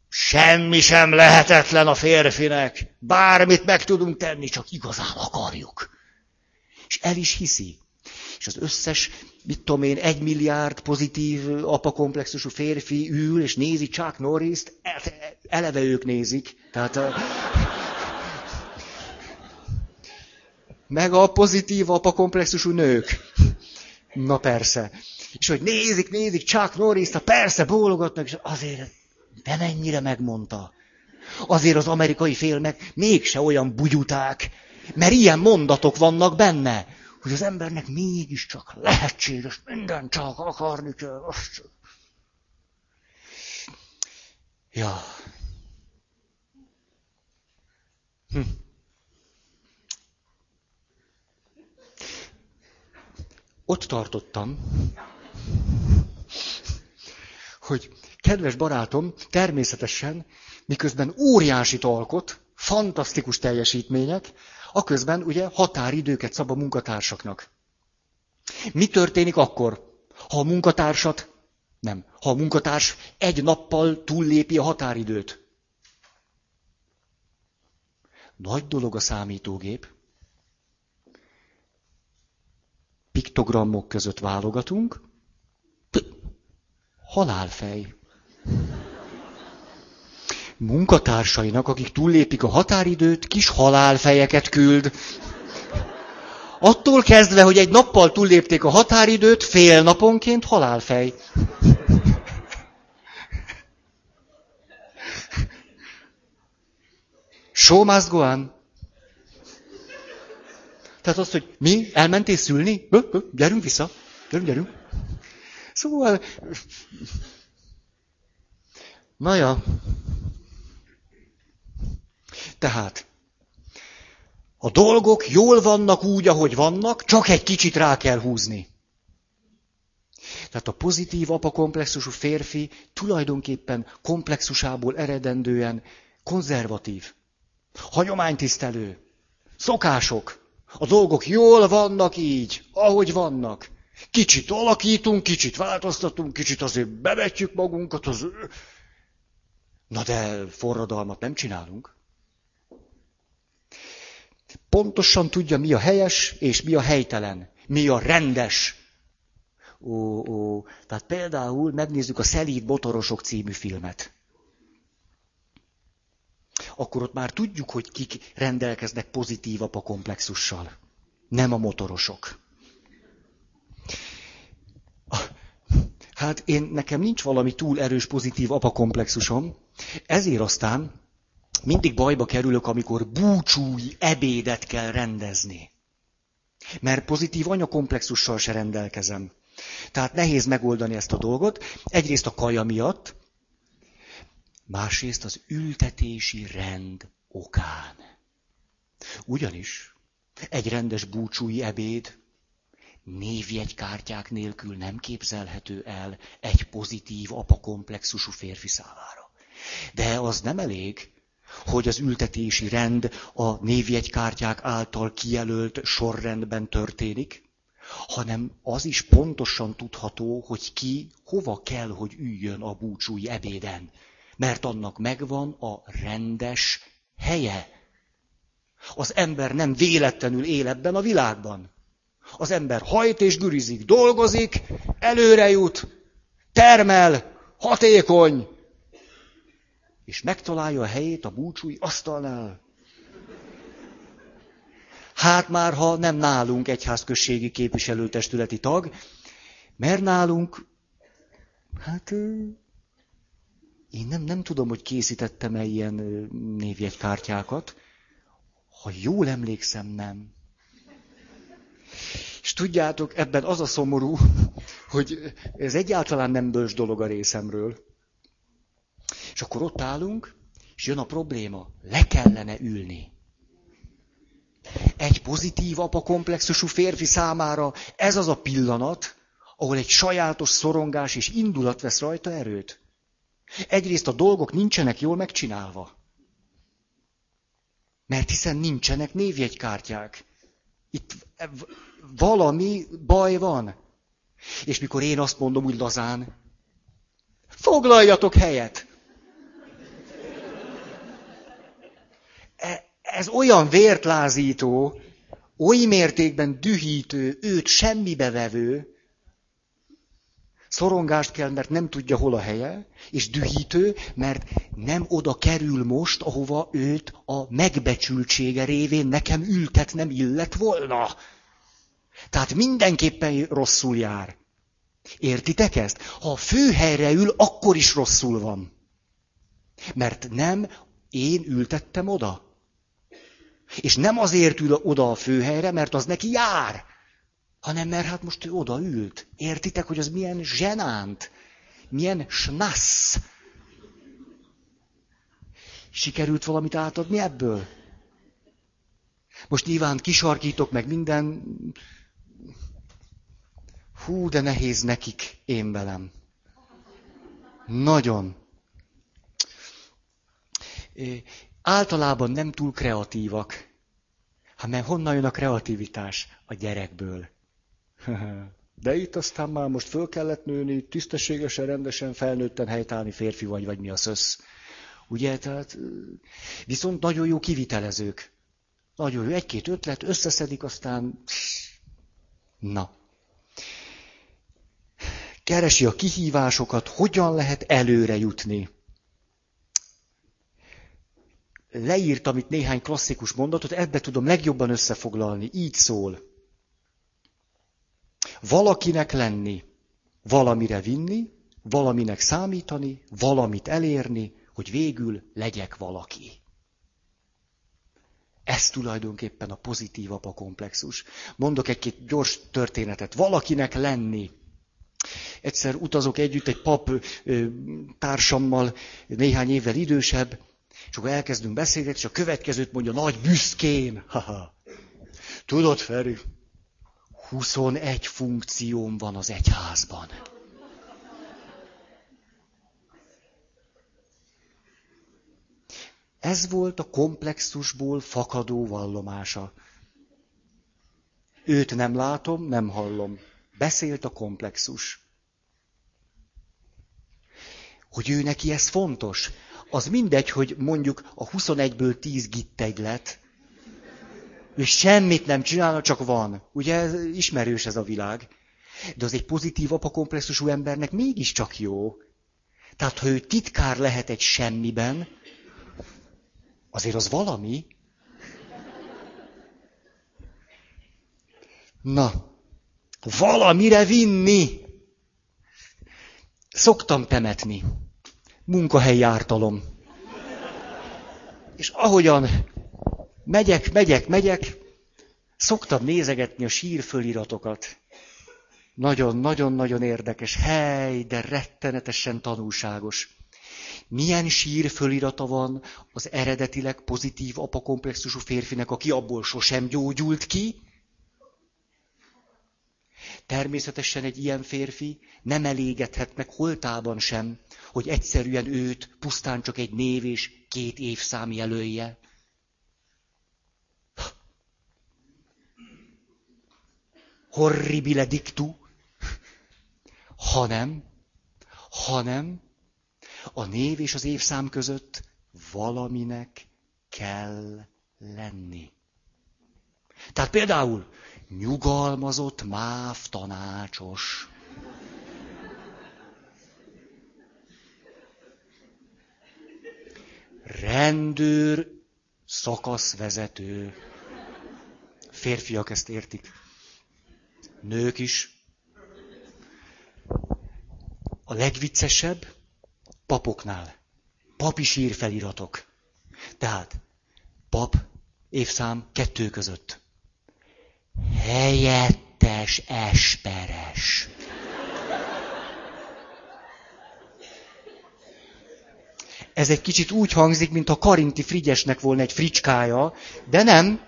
Semmi sem lehetetlen a férfinek. Bármit meg tudunk tenni, csak igazán akarjuk. És el is hiszi. És az összes, mit tudom én, egy milliárd pozitív apakomplexusú férfi ül, és nézi Chuck Norris-t, eleve ők nézik. Tehát a... Meg a pozitív apakomplexusú nők. Na persze. És hogy nézik, nézik Chuck norris persze bólogatnak, és azért de mennyire megmondta. Azért az amerikai filmek mégse olyan bugyuták, Mert ilyen mondatok vannak benne, hogy az embernek mégiscsak lehetséges minden csak akarni kell. Ja. Hm. Ott tartottam, hogy kedves barátom természetesen, miközben óriási alkot, fantasztikus teljesítmények, aközben ugye határidőket szab a munkatársaknak. Mi történik akkor, ha a munkatársat, nem, ha a munkatárs egy nappal túllépi a határidőt? Nagy dolog a számítógép. Piktogramok között válogatunk. Halálfej munkatársainak, akik túllépik a határidőt, kis halálfejeket küld. Attól kezdve, hogy egy nappal túllépték a határidőt, fél naponként halálfej. Show must go on. Tehát az, hogy mi? Elmentél szülni? Gyerünk vissza. Gyerünk, gyerünk. Szóval... Na ja. Tehát a dolgok jól vannak úgy, ahogy vannak, csak egy kicsit rá kell húzni. Tehát a pozitív apakomplexusú férfi tulajdonképpen komplexusából eredendően konzervatív, hagyománytisztelő, szokások. A dolgok jól vannak így, ahogy vannak. Kicsit alakítunk, kicsit változtatunk, kicsit azért bevetjük magunkat. Az... Na de forradalmat nem csinálunk pontosan tudja, mi a helyes és mi a helytelen, mi a rendes. Ó, ó. Tehát például megnézzük a Szelíd Botorosok című filmet. Akkor ott már tudjuk, hogy kik rendelkeznek pozitív apakomplexussal. Nem a motorosok. Hát én, nekem nincs valami túl erős pozitív apakomplexusom, ezért aztán mindig bajba kerülök, amikor búcsúi ebédet kell rendezni. Mert pozitív anyakomplexussal se rendelkezem. Tehát nehéz megoldani ezt a dolgot. Egyrészt a kaja miatt, másrészt az ültetési rend okán. Ugyanis egy rendes búcsúi ebéd névjegykártyák nélkül nem képzelhető el egy pozitív apakomplexusú férfi számára. De az nem elég, hogy az ültetési rend a névjegykártyák által kijelölt sorrendben történik, hanem az is pontosan tudható, hogy ki hova kell, hogy üljön a búcsúi ebéden. Mert annak megvan a rendes helye. Az ember nem véletlenül él ebben a világban. Az ember hajt és gürizik, dolgozik, előre jut, termel, hatékony, és megtalálja a helyét a búcsúi asztalnál. Hát már, ha nem nálunk egyházközségi képviselőtestületi tag, mert nálunk, hát én nem, nem tudom, hogy készítettem-e ilyen névjegykártyákat. Ha jól emlékszem, nem. És tudjátok, ebben az a szomorú, hogy ez egyáltalán nem bölcs dolog a részemről. És akkor ott állunk, és jön a probléma. Le kellene ülni. Egy pozitív apakomplexusú férfi számára ez az a pillanat, ahol egy sajátos szorongás és indulat vesz rajta erőt. Egyrészt a dolgok nincsenek jól megcsinálva. Mert hiszen nincsenek névjegykártyák. Itt valami baj van. És mikor én azt mondom úgy lazán, foglaljatok helyet. ez olyan vértlázító, oly mértékben dühítő, őt semmibe vevő, szorongást kell, mert nem tudja, hol a helye, és dühítő, mert nem oda kerül most, ahova őt a megbecsültsége révén nekem ültet nem illet volna. Tehát mindenképpen rosszul jár. Értitek ezt? Ha a főhelyre ül, akkor is rosszul van. Mert nem én ültettem oda. És nem azért ül oda a főhelyre, mert az neki jár, hanem mert hát most ő oda ült. Értitek, hogy az milyen zsenánt, milyen snassz. Sikerült valamit átadni ebből? Most nyilván kisarkítok meg minden. Hú, de nehéz nekik én velem. Nagyon. Általában nem túl kreatívak. Hát mert honnan jön a kreativitás? A gyerekből. De itt aztán már most föl kellett nőni, tisztességesen, rendesen, felnőtten helytállni férfi vagy, vagy mi a szösz. Ugye, tehát viszont nagyon jó kivitelezők. Nagyon jó, egy-két ötlet, összeszedik, aztán... Na. Keresi a kihívásokat, hogyan lehet előre jutni. Leírtam itt néhány klasszikus mondatot, ebbe tudom legjobban összefoglalni. Így szól. Valakinek lenni, valamire vinni, valaminek számítani, valamit elérni, hogy végül legyek valaki. Ez tulajdonképpen a pozitív apa komplexus. Mondok egy-két gyors történetet. Valakinek lenni. Egyszer utazok együtt egy pap társammal, néhány évvel idősebb, és akkor elkezdünk beszélgetni, és a következőt mondja nagy büszkén. Haha. Tudod, Feri, 21 funkcióm van az egyházban. Ez volt a komplexusból fakadó vallomása. Őt nem látom, nem hallom. Beszélt a komplexus. Hogy ő neki ez fontos. Az mindegy, hogy mondjuk a 21-ből 10 gittegy lett, és semmit nem csinálna, csak van. Ugye ismerős ez a világ. De az egy pozitív apakomplexusú embernek mégiscsak jó. Tehát, ha ő titkár lehet egy semmiben, azért az valami. Na, valamire vinni. Szoktam temetni. Munkahelyi ártalom. És ahogyan megyek, megyek, megyek, szoktam nézegetni a sírföliratokat. Nagyon, nagyon, nagyon érdekes. Hely, de rettenetesen tanulságos. Milyen sír fölirata van az eredetileg pozitív apakomplexusú férfinek, aki abból sosem gyógyult ki? Természetesen egy ilyen férfi nem elégedhet meg holtában sem, hogy egyszerűen őt pusztán csak egy név és két évszám jelölje. Horribile dictu, hanem, hanem a név és az évszám között valaminek kell lenni. Tehát például nyugalmazott máv tanácsos. Rendőr szakaszvezető. Férfiak ezt értik. Nők is. A legviccesebb, papoknál. Papi sírfeliratok. Tehát pap, évszám kettő között. Helyettes esperes. Ez egy kicsit úgy hangzik, mint a Karinti Frigyesnek volna egy fricskája, de nem.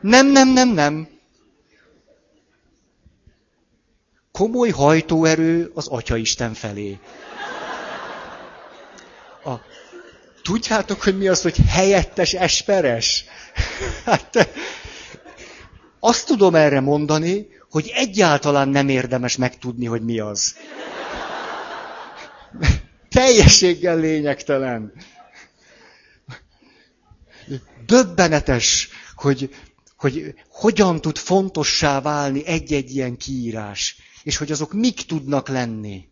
Nem, nem, nem, nem. Komoly hajtóerő az Atyaisten felé. A, tudjátok, hogy mi az, hogy helyettes esperes? Hát, azt tudom erre mondani, hogy egyáltalán nem érdemes megtudni, hogy mi az. Teljességgel lényegtelen. Döbbenetes, hogy, hogy hogyan tud fontossá válni egy-egy ilyen kiírás, és hogy azok mik tudnak lenni.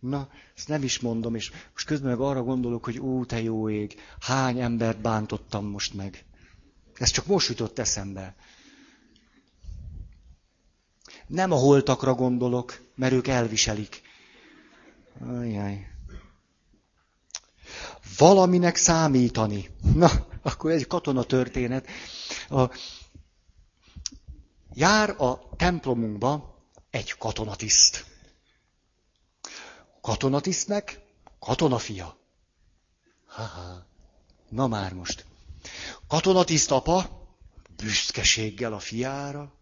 Na, ezt nem is mondom, és most közben meg arra gondolok, hogy ó, te jó ég, hány embert bántottam most meg. Ez csak most jutott eszembe. Nem a holtakra gondolok, mert ők elviselik. Ajjaj. valaminek számítani. Na, akkor egy katona történet. A, jár a templomunkba egy katonatiszt. Katonatisztnek katonafia. Ha-ha. Na már most. Katonatiszt apa, büszkeséggel a fiára,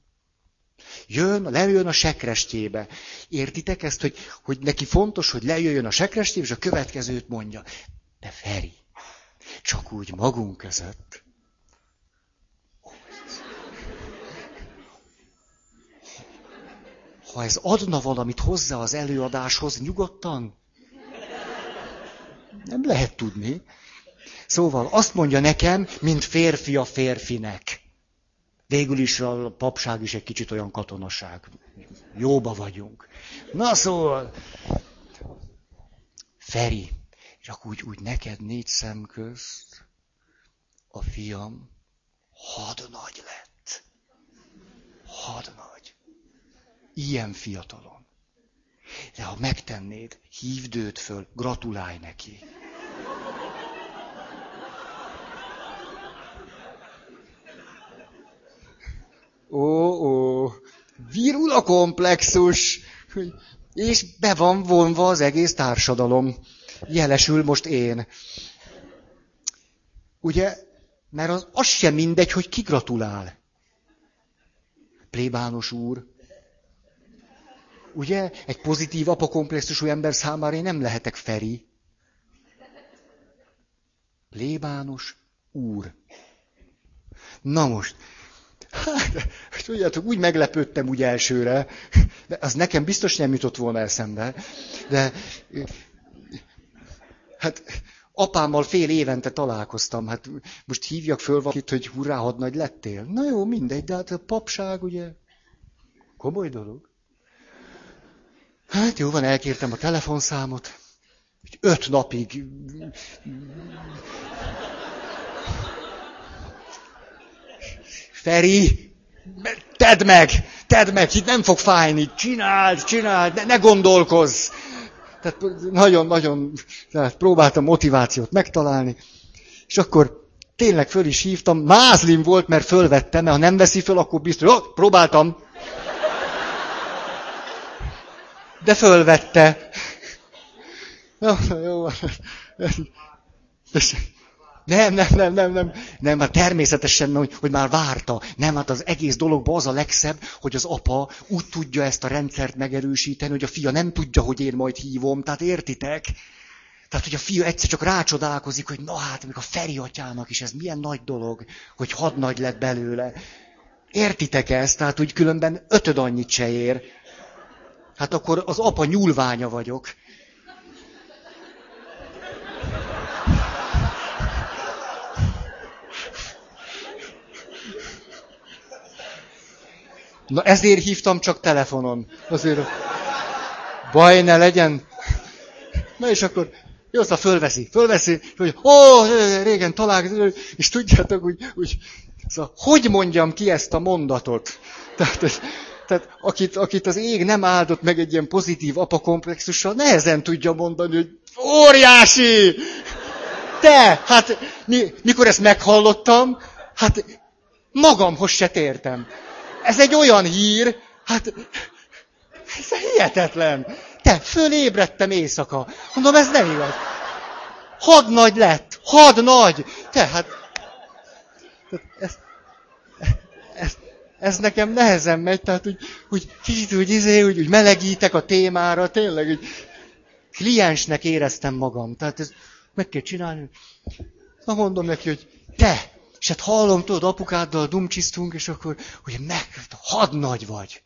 Jön, lejön a sekrestjébe. Értitek ezt, hogy, hogy neki fontos, hogy lejöjjön a sekrestjébe, és a következőt mondja. De Feri, csak úgy magunk között. Ha ez adna valamit hozzá az előadáshoz, nyugodtan. Nem lehet tudni. Szóval azt mondja nekem, mint férfi a férfinek. Végül is a papság is egy kicsit olyan katonaság. Jóba vagyunk. Na szóval, Feri, csak úgy, úgy neked négy szem közt a fiam hadnagy lett. Hadnagy. Ilyen fiatalon. De ha megtennéd, hívd őt föl, gratulálj neki. Ó, ó, virul a komplexus, és be van vonva az egész társadalom. Jelesül most én. Ugye, mert az, az sem mindegy, hogy ki gratulál. Plébános úr. Ugye, egy pozitív apakomplexusú ember számára én nem lehetek Feri. Plébános úr. Na most, Hát, tudjátok, úgy meglepődtem úgy elsőre, de az nekem biztos nem jutott volna eszembe. De hát apámmal fél évente találkoztam, hát most hívjak föl valakit, hogy hurrá hadnagy lettél. Na jó, mindegy, de hát a papság ugye komoly dolog. Hát jó van, elkértem a telefonszámot. Öt napig Feri, tedd meg, tedd meg, itt nem fog fájni, csináld, csináld, ne, ne gondolkozz. Tehát nagyon-nagyon próbáltam motivációt megtalálni, és akkor tényleg föl is hívtam, mázlim volt, mert fölvettem, mert ha nem veszi föl, akkor biztos, oh, próbáltam. De fölvette. Jó, jó. Nem, nem, nem, nem, nem. Nem, hát természetesen, hogy, hogy már várta. Nem, hát az egész dologban az a legszebb, hogy az apa úgy tudja ezt a rendszert megerősíteni, hogy a fia nem tudja, hogy én majd hívom. Tehát értitek? Tehát, hogy a fia egyszer csak rácsodálkozik, hogy na hát, még a Feri atyának is ez milyen nagy dolog, hogy hadnagy lett belőle. Értitek ezt? Tehát, hogy különben ötöd annyit se ér. Hát akkor az apa nyúlványa vagyok. Na ezért hívtam csak telefonon. Azért baj ne legyen. Na és akkor jó, szóval fölveszi, fölveszi, hogy ó, régen találkozunk, és tudjátok, úgy, úgy szóval, hogy mondjam ki ezt a mondatot? Tehát, tehát akit, akit az ég nem áldott meg egy ilyen pozitív apakomplexussal, nehezen tudja mondani, hogy óriási! Te, hát mi, mikor ezt meghallottam, hát magamhoz se tértem. Ez egy olyan hír, hát ez hihetetlen. Te, fölébredtem éjszaka. Mondom, ez nem igaz. Hadnagy lett, hadnagy. Te, hát ez, ez, nekem nehezen megy, tehát úgy, úgy kicsit úgy, izé, úgy, úgy melegítek a témára, tényleg, úgy kliensnek éreztem magam. Tehát ez meg kell csinálni. Na mondom neki, hogy te, és hát hallom, tudod, apukáddal dumcsisztunk, és akkor, hogy meg, hadnagy vagy.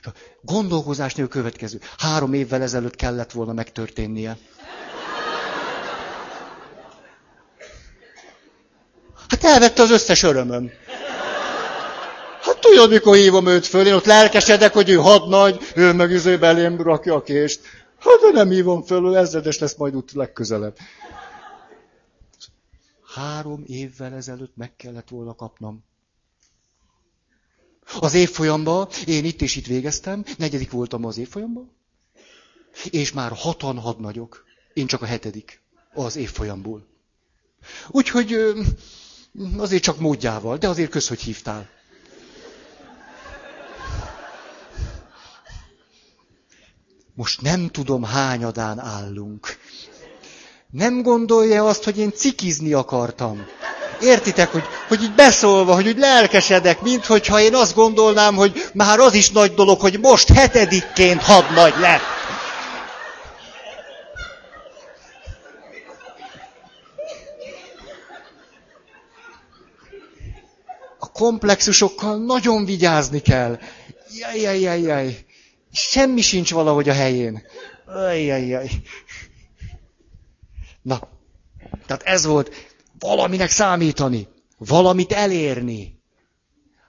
És a gondolkozásnél következő. Három évvel ezelőtt kellett volna megtörténnie. Hát elvette az összes örömöm. Tudod, mikor hívom őt föl, én ott lelkesedek, hogy ő hadnagy, ő meg üző belém rakja a kést. Hát de nem hívom föl, ezredes lesz majd úgy legközelebb. Három évvel ezelőtt meg kellett volna kapnom. Az évfolyamban, én itt és itt végeztem, negyedik voltam az évfolyamban, és már hatan hadnagyok. Én csak a hetedik. az évfolyamból. Úgyhogy azért csak módjával, de azért kösz, hogy hívtál. Most nem tudom, hányadán állunk. Nem gondolja azt, hogy én cikizni akartam. Értitek, hogy, hogy így beszólva, hogy úgy lelkesedek, mint hogyha én azt gondolnám, hogy már az is nagy dolog, hogy most hetedikként hadnagy lett. A komplexusokkal nagyon vigyázni kell. Jaj, jaj, jaj, jaj. Semmi sincs valahogy a helyén. Ajjajjaj. Na, tehát ez volt valaminek számítani, valamit elérni.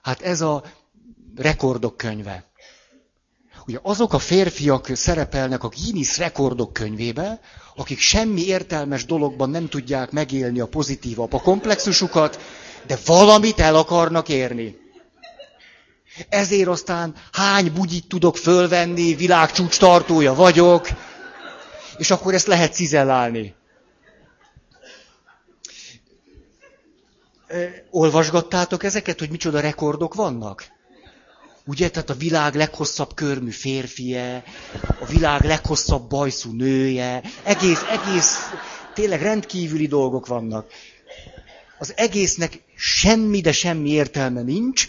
Hát ez a rekordok könyve. Ugye azok a férfiak szerepelnek a Guinness rekordok könyvébe, akik semmi értelmes dologban nem tudják megélni a pozitív apakomplexusukat, de valamit el akarnak érni. Ezért aztán hány bugyit tudok fölvenni, világcsúcs tartója vagyok, és akkor ezt lehet cizellálni. Olvasgattátok ezeket, hogy micsoda rekordok vannak? Ugye, tehát a világ leghosszabb körmű férfie, a világ leghosszabb bajszú nője, egész, egész, tényleg rendkívüli dolgok vannak. Az egésznek semmi, de semmi értelme nincs,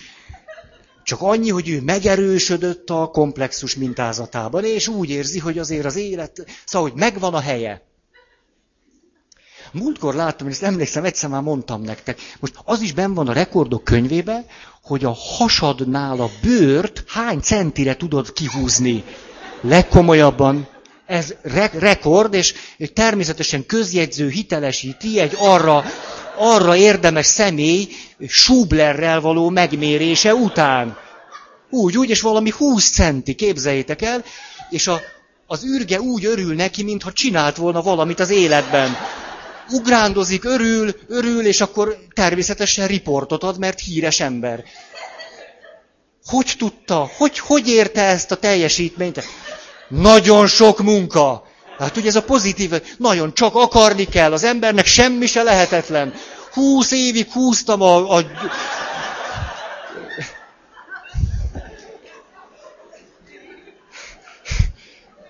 csak annyi, hogy ő megerősödött a komplexus mintázatában, és úgy érzi, hogy azért az élet, szóval, hogy megvan a helye. Múltkor láttam, és ezt emlékszem, egyszer már mondtam nektek. Most az is benn van a rekordok könyvébe, hogy a hasadnál a bőrt hány centire tudod kihúzni. Legkomolyabban. Ez re- rekord, és természetesen közjegyző hitelesíti egy arra, arra érdemes személy Schublerrel való megmérése után. Úgy, úgy, és valami 20 centi, képzeljétek el, és a, az űrge úgy örül neki, mintha csinált volna valamit az életben ugrándozik, örül, örül, és akkor természetesen riportot ad, mert híres ember. Hogy tudta? Hogy, hogy érte ezt a teljesítményt? Nagyon sok munka. Hát ugye ez a pozitív, nagyon csak akarni kell, az embernek semmi se lehetetlen. Húsz évig húztam a, a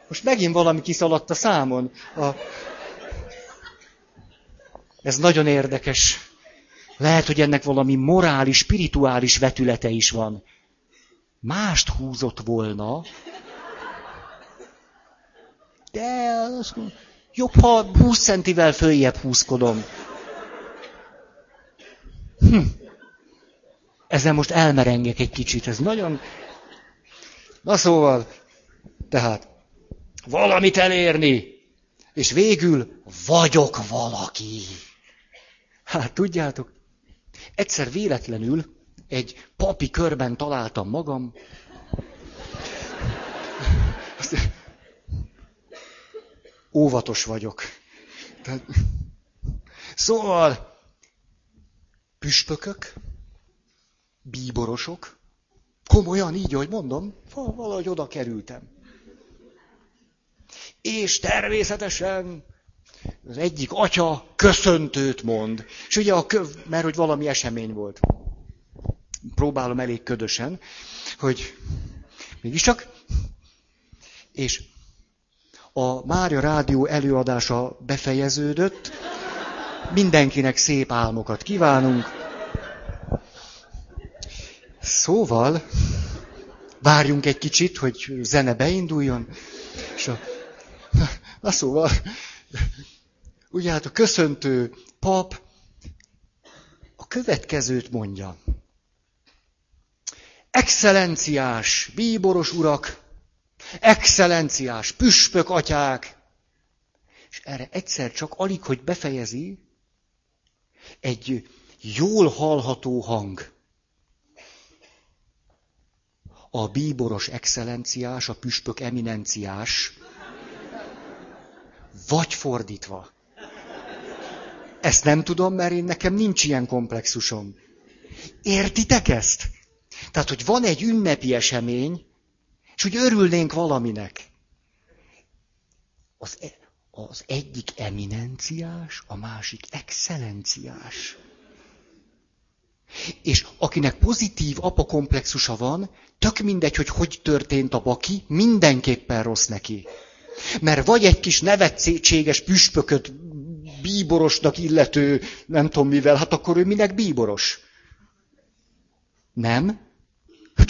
Most megint valami kiszaladt a számon. A, ez nagyon érdekes. Lehet, hogy ennek valami morális, spirituális vetülete is van. Mást húzott volna, de az, jobb, ha 20 centivel följebb húzkodom. Hm. Ezzel most elmerengek egy kicsit, ez nagyon... Na szóval, tehát, valamit elérni, és végül vagyok valaki. Hát tudjátok, egyszer véletlenül egy papi körben találtam magam. Óvatos vagyok. Tehát, szóval, püspökök, bíborosok, komolyan így, ahogy mondom, valahogy oda kerültem. És természetesen az egyik atya köszöntőt mond. És ugye, a köv, mert hogy valami esemény volt. Próbálom elég ködösen, hogy mégiscsak. És a Mária Rádió előadása befejeződött. Mindenkinek szép álmokat kívánunk. Szóval, várjunk egy kicsit, hogy zene beinduljon. És a, na szóval, Ugye hát a köszöntő pap a következőt mondja. Excellenciás bíboros urak, excellenciás püspök atyák, és erre egyszer csak alig, hogy befejezi, egy jól hallható hang. A bíboros excellenciás, a püspök eminenciás, vagy fordítva. Ezt nem tudom, mert én nekem nincs ilyen komplexusom. Értitek ezt? Tehát, hogy van egy ünnepi esemény, és hogy örülnénk valaminek. Az, e- az egyik eminenciás, a másik excellenciás. És akinek pozitív apakomplexusa van, tök mindegy, hogy hogy történt a baki, mindenképpen rossz neki. Mert vagy egy kis nevetséges püspököt bíborosnak illető, nem tudom mivel, hát akkor ő minek bíboros? Nem?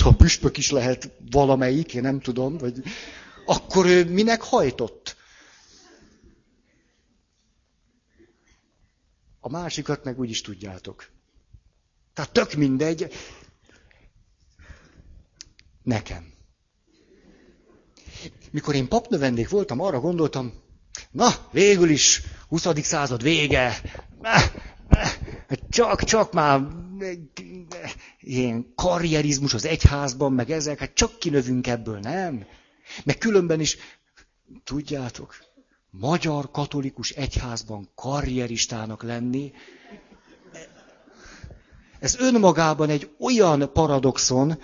Ha püspök is lehet valamelyik, én nem tudom, vagy akkor ő minek hajtott? A másikat meg úgy is tudjátok. Tehát tök mindegy. Nekem. Mikor én papnövendék voltam, arra gondoltam, na, végül is 20. század vége, csak, csak már ilyen karrierizmus az egyházban, meg ezek, hát csak kinövünk ebből, nem? Meg különben is, tudjátok, magyar katolikus egyházban karrieristának lenni, ez önmagában egy olyan paradoxon,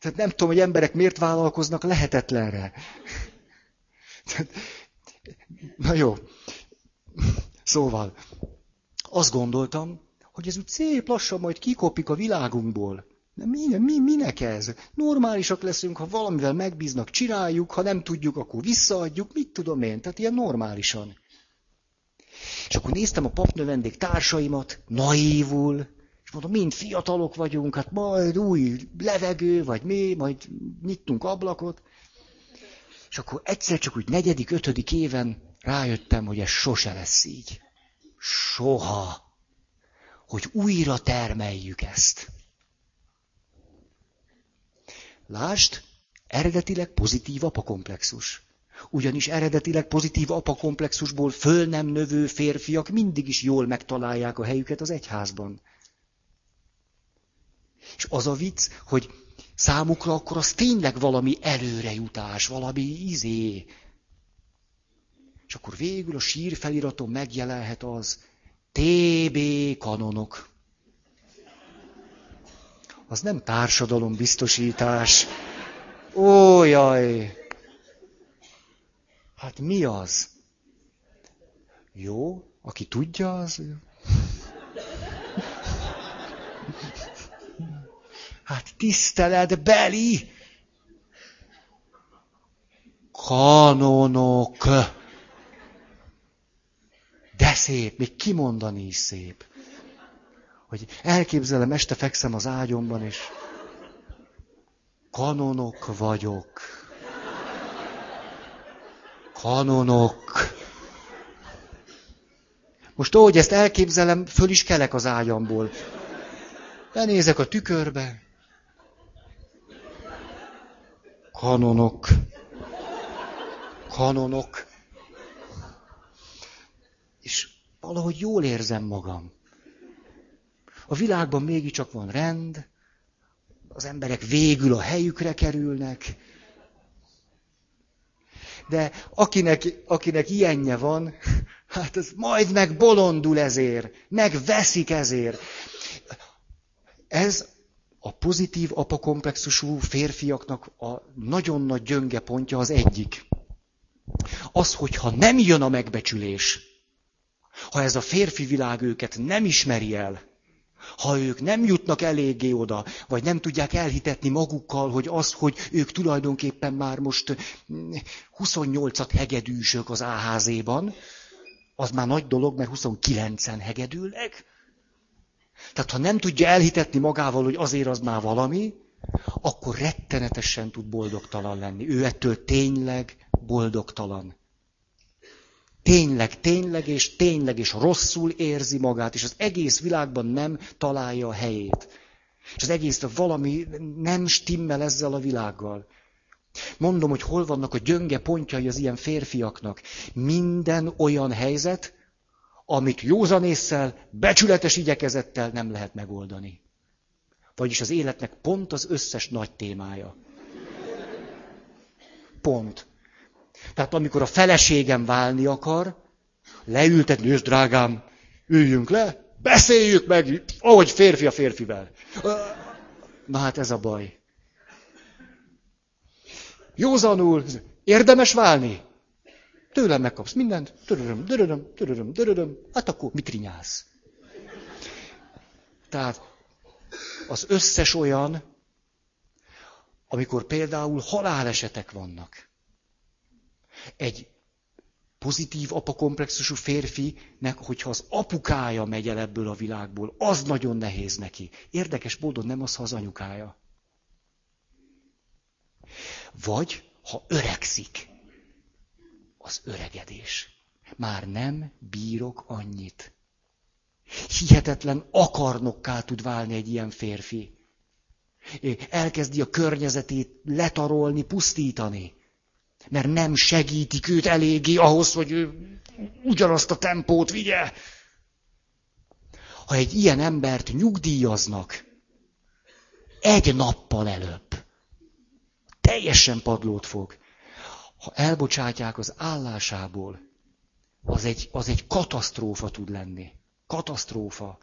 tehát nem tudom, hogy emberek miért vállalkoznak lehetetlenre. Na jó. Szóval, azt gondoltam, hogy ez úgy szép lassan majd kikopik a világunkból. De mi, mi, minek ez? Normálisak leszünk, ha valamivel megbíznak, csináljuk, ha nem tudjuk, akkor visszaadjuk, mit tudom én. Tehát ilyen normálisan. És akkor néztem a papnövendék társaimat, naívul, és mondom, mind fiatalok vagyunk, hát majd új levegő, vagy mi, majd nyitunk ablakot. És akkor egyszer csak úgy negyedik, ötödik éven rájöttem, hogy ez sose lesz így. Soha. Hogy újra termeljük ezt. Lást, eredetileg pozitív apakomplexus. Ugyanis eredetileg pozitív apakomplexusból föl nem növő férfiak mindig is jól megtalálják a helyüket az egyházban. És az a vicc, hogy számukra akkor az tényleg valami előrejutás, valami izé. És akkor végül a sírfeliraton megjelenhet az TB kanonok. Az nem társadalombiztosítás. Ó, jaj! Hát mi az? Jó, aki tudja, az... Hát tisztelet beli kanonok. Szép, még kimondani is szép. Hogy elképzelem, este fekszem az ágyomban, és kanonok vagyok kanonok. Most ahogy ezt elképzelem, föl is kelek az ágyamból. Benézek a tükörbe. Kanonok. Kanonok. És valahogy jól érzem magam. A világban mégiscsak van rend, az emberek végül a helyükre kerülnek, de akinek, akinek ilyenje van, hát az majd meg bolondul ezért, megveszik ezért. Ez a pozitív apakomplexusú férfiaknak a nagyon nagy gyönge pontja az egyik. Az, hogyha nem jön a megbecsülés, ha ez a férfi világ őket nem ismeri el, ha ők nem jutnak eléggé oda, vagy nem tudják elhitetni magukkal, hogy az, hogy ők tulajdonképpen már most 28-at mm, hegedűsök az áházéban, az már nagy dolog, mert 29-en hegedülnek. Tehát ha nem tudja elhitetni magával, hogy azért az már valami, akkor rettenetesen tud boldogtalan lenni. Ő ettől tényleg boldogtalan tényleg, tényleg és tényleg és rosszul érzi magát, és az egész világban nem találja a helyét. És az egész valami nem stimmel ezzel a világgal. Mondom, hogy hol vannak a gyönge pontjai az ilyen férfiaknak. Minden olyan helyzet, amit józanésszel, becsületes igyekezettel nem lehet megoldani. Vagyis az életnek pont az összes nagy témája. Pont. Tehát amikor a feleségem válni akar, leültet, nős drágám, üljünk le, beszéljük meg, ahogy férfi a férfivel. Na hát ez a baj. Józanul, érdemes válni? Tőlem megkapsz mindent, töröröm, döröröm, töröröm, döröröm, hát akkor mit rinyálsz? Tehát az összes olyan, amikor például halálesetek vannak. Egy pozitív apakomplexusú férfinek, hogyha az apukája megy el ebből a világból, az nagyon nehéz neki. Érdekes módon nem az, ha az anyukája. Vagy, ha öregszik, az öregedés. Már nem bírok annyit. Hihetetlen akarnokká tud válni egy ilyen férfi. Elkezdi a környezetét letarolni, pusztítani. Mert nem segítik őt eléggé ahhoz, hogy ő ugyanazt a tempót vigye. Ha egy ilyen embert nyugdíjaznak, egy nappal előbb, teljesen padlót fog. Ha elbocsátják az állásából, az egy, az egy katasztrófa tud lenni. Katasztrófa.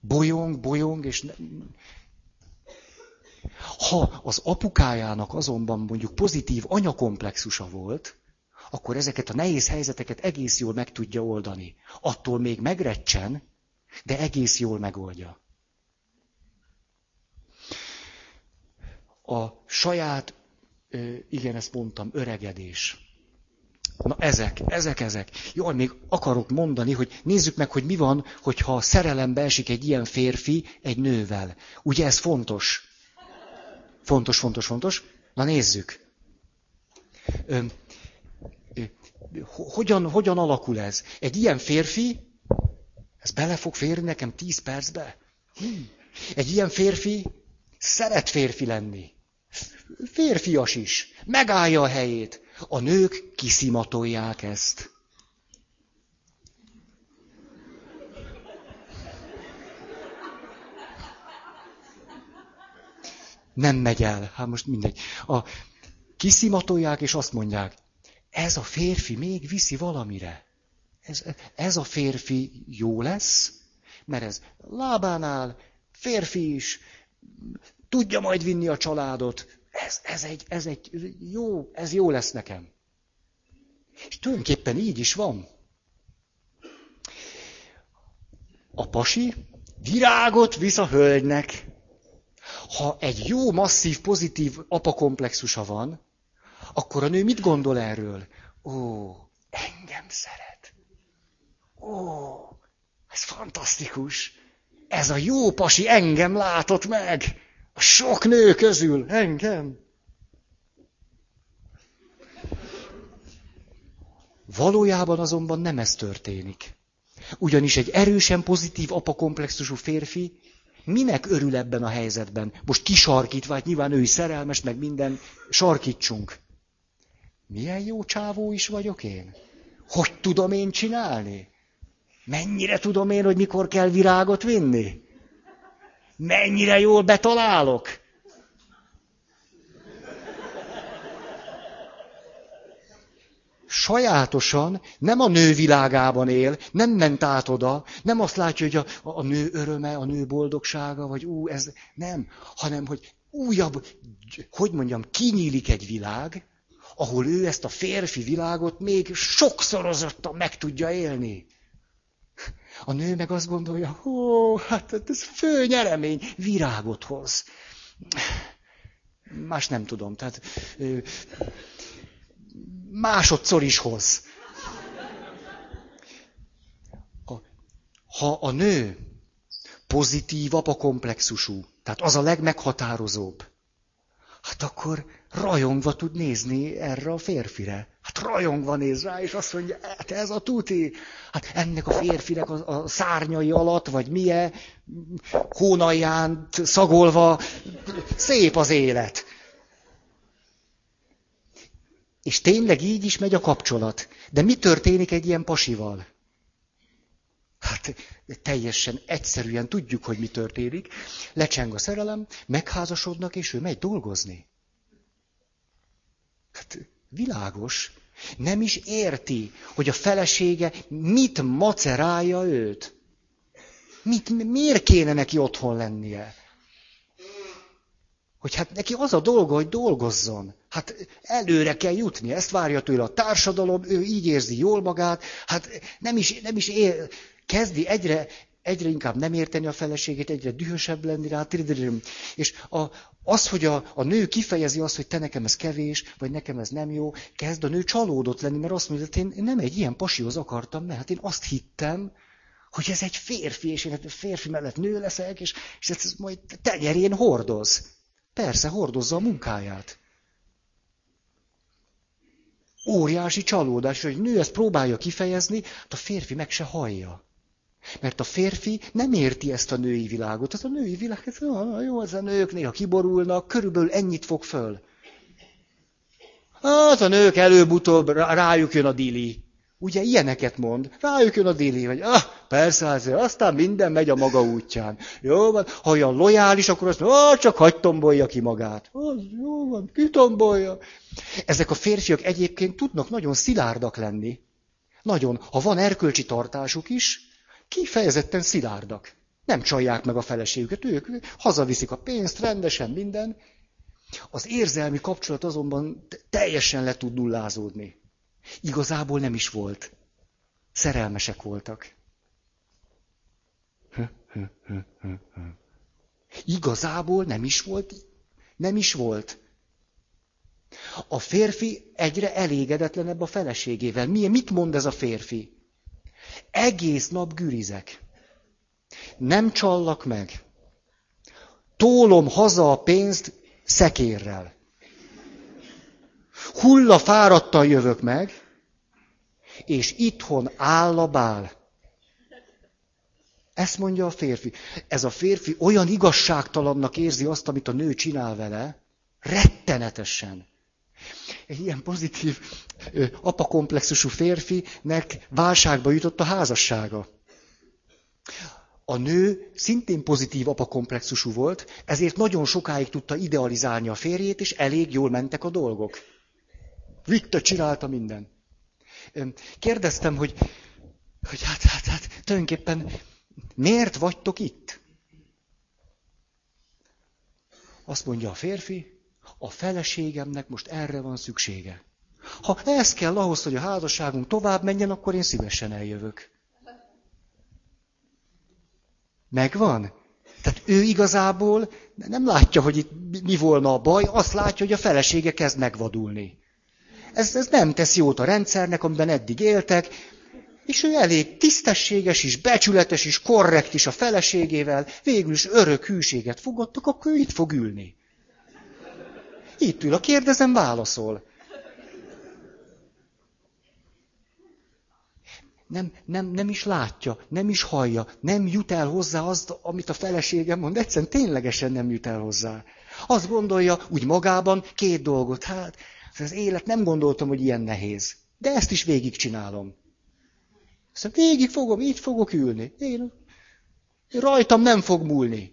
Bolyong, bolyong, és. Ha az apukájának azonban mondjuk pozitív anyakomplexusa volt, akkor ezeket a nehéz helyzeteket egész jól meg tudja oldani. Attól még megrecsen, de egész jól megoldja. A saját, igen, ezt mondtam, öregedés. Na ezek, ezek, ezek. Jól, még akarok mondani, hogy nézzük meg, hogy mi van, hogyha szerelembe esik egy ilyen férfi egy nővel. Ugye ez fontos? Fontos, fontos, fontos. Na nézzük. Ö, hogyan, hogyan alakul ez? Egy ilyen férfi, ez bele fog férni nekem tíz percbe? Egy ilyen férfi szeret férfi lenni. Férfias is. Megállja a helyét. A nők kiszimatolják ezt. Nem megy el. Hát most mindegy. A, kiszimatolják, és azt mondják, ez a férfi még viszi valamire. Ez, ez a férfi jó lesz, mert ez lábánál, férfi is, tudja majd vinni a családot, ez, ez, egy, ez egy jó, ez jó lesz nekem. És tulajdonképpen így is van. A pasi virágot visz a hölgynek. Ha egy jó, masszív, pozitív apakomplexusa van, akkor a nő mit gondol erről? Ó, engem szeret. Ó, ez fantasztikus. Ez a jó pasi engem látott meg. A sok nő közül engem. Valójában azonban nem ez történik. Ugyanis egy erősen pozitív apakomplexusú férfi minek örül ebben a helyzetben? Most kisarkítva, hát nyilván ő is szerelmes, meg minden, sarkítsunk. Milyen jó csávó is vagyok én? Hogy tudom én csinálni? Mennyire tudom én, hogy mikor kell virágot vinni? Mennyire jól betalálok? Sajátosan nem a nő világában él, nem ment át oda, nem azt látja, hogy a, a nő öröme, a nő boldogsága, vagy ú, ez nem, hanem hogy újabb, hogy mondjam, kinyílik egy világ, ahol ő ezt a férfi világot még sokszorozottan meg tudja élni. A nő meg azt gondolja, hó, hát ez fő nyeremény, virágot hoz. Más nem tudom, tehát másodszor is hoz. Ha a nő pozitív apakomplexusú, tehát az a legmeghatározóbb, hát akkor rajongva tud nézni erre a férfire. Hát rajongva néz rá, és azt mondja, hát ez a tuti. Hát ennek a férfinek a, a szárnyai alatt, vagy milyen, hónalján szagolva, szép az élet. És tényleg így is megy a kapcsolat. De mi történik egy ilyen pasival? Hát teljesen egyszerűen tudjuk, hogy mi történik. Lecseng a szerelem, megházasodnak, és ő megy dolgozni. Hát világos. Nem is érti, hogy a felesége mit macerálja őt. Mit, miért kéne neki otthon lennie? Hogy hát neki az a dolga, hogy dolgozzon. Hát előre kell jutni, ezt várja tőle a társadalom, ő így érzi jól magát, hát nem is, nem is ér, kezdi egyre, egyre inkább nem érteni a feleségét, egyre dühösebb lenni rá, és a, az, hogy a, a nő kifejezi azt, hogy te nekem ez kevés, vagy nekem ez nem jó, kezd a nő csalódott lenni, mert azt mondja, hogy én nem egy ilyen pasihoz akartam, mert hát én azt hittem, hogy ez egy férfi, és én férfi mellett nő leszek, és, és ez majd tenyerén hordoz. Persze, hordozza a munkáját. Óriási csalódás, hogy nő ezt próbálja kifejezni, hát a férfi meg se hallja. Mert a férfi nem érti ezt a női világot. Ez a női világ, ez, jó, ez a nők néha kiborulnak, körülbelül ennyit fog föl. Hát a nők előbb-utóbb rájuk jön a dili. Ugye ilyeneket mond, rájuk jön a dili, hogy ah, persze, azért, aztán minden megy a maga útján. Jó van, ha olyan lojális, akkor azt mondja, ah, csak hagyd tombolja ki magát. Az, jó van, ki tombolja. Ezek a férfiak egyébként tudnak nagyon szilárdak lenni. Nagyon, ha van erkölcsi tartásuk is, kifejezetten szilárdak. Nem csalják meg a feleségüket, ők hazaviszik a pénzt, rendesen minden. Az érzelmi kapcsolat azonban teljesen le tud nullázódni. Igazából nem is volt. Szerelmesek voltak. Igazából nem is volt. Nem is volt. A férfi egyre elégedetlenebb a feleségével. Milyen, mit mond ez a férfi? Egész nap gürizek. Nem csallak meg. Tólom haza a pénzt szekérrel. Hulla fáradtan jövök meg, és itthon áll a bál. Ezt mondja a férfi. Ez a férfi olyan igazságtalannak érzi azt, amit a nő csinál vele, rettenetesen. Egy ilyen pozitív apakomplexusú férfinek válságba jutott a házassága. A nő szintén pozitív apakomplexusú volt, ezért nagyon sokáig tudta idealizálni a férjét, és elég jól mentek a dolgok. Vitte, csinálta minden. Kérdeztem, hogy, hogy hát, hát, hát, tulajdonképpen miért vagytok itt? Azt mondja a férfi, a feleségemnek most erre van szüksége. Ha ez kell ahhoz, hogy a házasságunk tovább menjen, akkor én szívesen eljövök. Megvan? Tehát ő igazából nem látja, hogy itt mi volna a baj, azt látja, hogy a felesége kezd megvadulni. Ez, ez nem tesz jót a rendszernek, amiben eddig éltek, és ő elég tisztességes is, becsületes is, korrekt is a feleségével, végül is örök hűséget fogadtak, akkor ő itt fog ülni. Itt ül, a kérdezem, válaszol. Nem, nem, nem is látja, nem is hallja, nem jut el hozzá azt, amit a feleségem mond. Egyszerűen ténylegesen nem jut el hozzá. Azt gondolja úgy magában két dolgot. Hát, az élet nem gondoltam, hogy ilyen nehéz. De ezt is végigcsinálom. Szóval végig fogom, így fogok ülni. Én, rajtam nem fog múlni.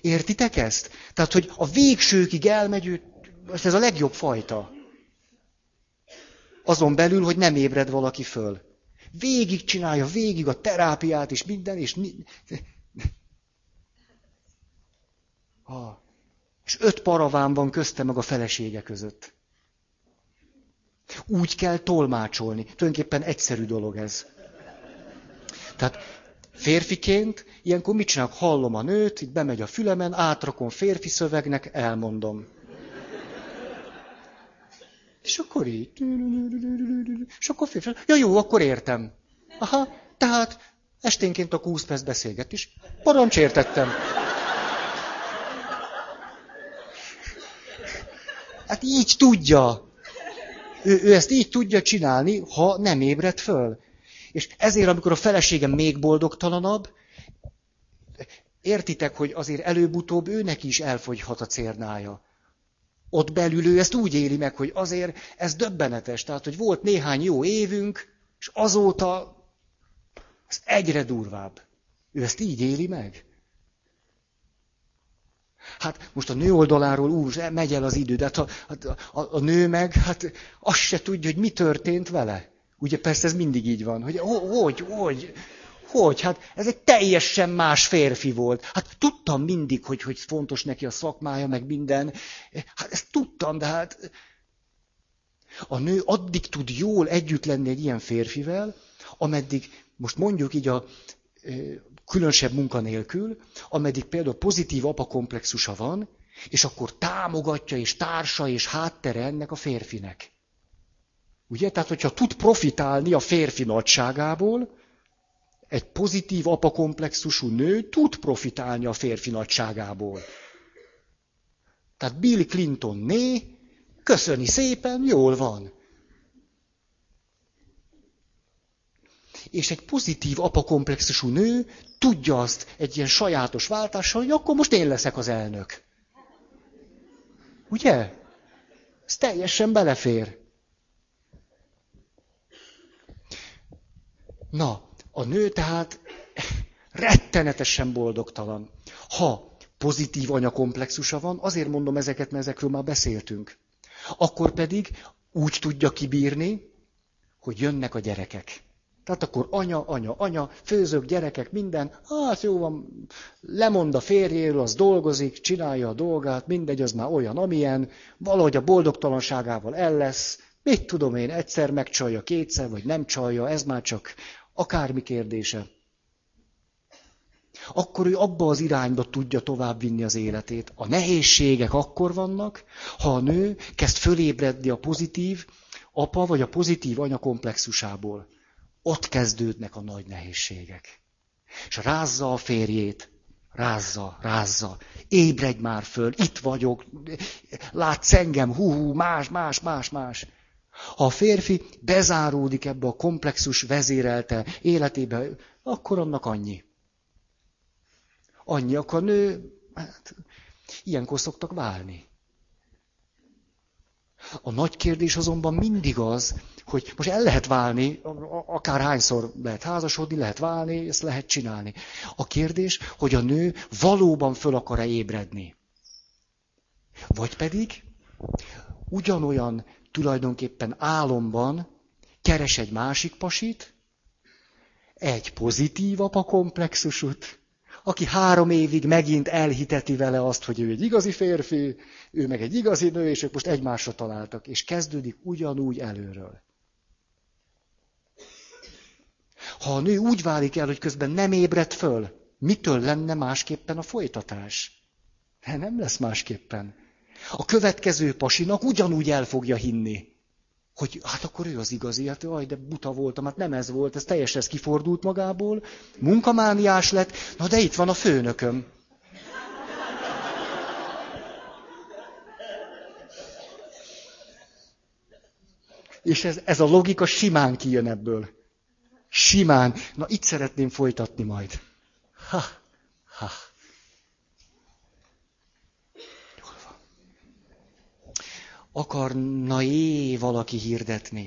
Értitek ezt? Tehát, hogy a végsőkig elmegy, ez a legjobb fajta. Azon belül, hogy nem ébred valaki föl. Végig csinálja, végig a terápiát is, minden, és... Ha. És öt paraván van közte meg a felesége között. Úgy kell tolmácsolni. Tulajdonképpen egyszerű dolog ez. Tehát férfiként ilyenkor mit csinálok? Hallom a nőt, itt bemegy a fülemen, átrakom férfi szövegnek, elmondom. És akkor így. És akkor férfi. Ja jó, akkor értem. Aha, tehát esténként a 20 perc beszélget is. Parancs értettem. Hát így tudja. Ő, ő ezt így tudja csinálni, ha nem ébred föl. És ezért, amikor a feleségem még boldogtalanabb, értitek, hogy azért előbb-utóbb őnek is elfogyhat a cérnája. Ott belül ő ezt úgy éli meg, hogy azért ez döbbenetes. Tehát, hogy volt néhány jó évünk, és azóta ez egyre durvább. Ő ezt így éli meg. Hát most a nő oldaláról úr, megy el az idő, de hát a, a, a, a nő meg, hát azt se tudja, hogy mi történt vele. Ugye persze ez mindig így van, hogy hogy, hogy, hogy? Hát ez egy teljesen más férfi volt. Hát tudtam mindig, hogy, hogy fontos neki a szakmája, meg minden. Hát ezt tudtam, de hát a nő addig tud jól együtt lenni egy ilyen férfivel, ameddig, most mondjuk így a különösebb munkanélkül, ameddig például pozitív apakomplexusa van, és akkor támogatja, és társa, és háttere ennek a férfinek. Ugye? Tehát, hogyha tud profitálni a férfi nagyságából, egy pozitív apakomplexusú nő tud profitálni a férfi nagyságából. Tehát Bill Clinton né, köszöni szépen, jól van. És egy pozitív apakomplexusú nő tudja azt egy ilyen sajátos váltással, hogy akkor most én leszek az elnök. Ugye? Ez teljesen belefér. Na, a nő tehát rettenetesen boldogtalan. Ha pozitív anyakomplexusa van, azért mondom ezeket, mert ezekről már beszéltünk. Akkor pedig úgy tudja kibírni, hogy jönnek a gyerekek. Tehát akkor anya, anya, anya, főzők, gyerekek, minden, hát jó van, lemond a férjéről, az dolgozik, csinálja a dolgát, mindegy, az már olyan, amilyen, valahogy a boldogtalanságával el lesz, mit tudom én, egyszer megcsalja, kétszer, vagy nem csalja, ez már csak akármi kérdése. Akkor ő abba az irányba tudja továbbvinni az életét. A nehézségek akkor vannak, ha a nő kezd fölébredni a pozitív apa vagy a pozitív anya komplexusából. Ott kezdődnek a nagy nehézségek. És rázza a férjét, rázza, rázza, ébredj már föl, itt vagyok, látsz engem, hú, hú, más, más, más, más. Ha a férfi bezáródik ebbe a komplexus vezérelte életébe, akkor annak annyi. Annyi, akkor a nő, hát, ilyenkor szoktak válni. A nagy kérdés azonban mindig az, hogy most el lehet válni, akár hányszor lehet házasodni, lehet válni, ezt lehet csinálni. A kérdés, hogy a nő valóban föl akar-e ébredni. Vagy pedig ugyanolyan tulajdonképpen álomban keres egy másik pasit, egy pozitív apa komplexusút, aki három évig megint elhiteti vele azt, hogy ő egy igazi férfi, ő meg egy igazi nő, és ők most egymásra találtak, és kezdődik ugyanúgy előről. Ha a nő úgy válik el, hogy közben nem ébred föl, mitől lenne másképpen a folytatás? Nem lesz másképpen. A következő pasinak ugyanúgy el fogja hinni, hogy hát akkor ő az igazi, hát aj, de buta voltam, hát nem ez volt, ez teljesen ez kifordult magából, munkamániás lett, na de itt van a főnököm. És ez, ez a logika simán kijön ebből. Simán. Na itt szeretném folytatni majd. Ha, ha. Akarna-é valaki hirdetni?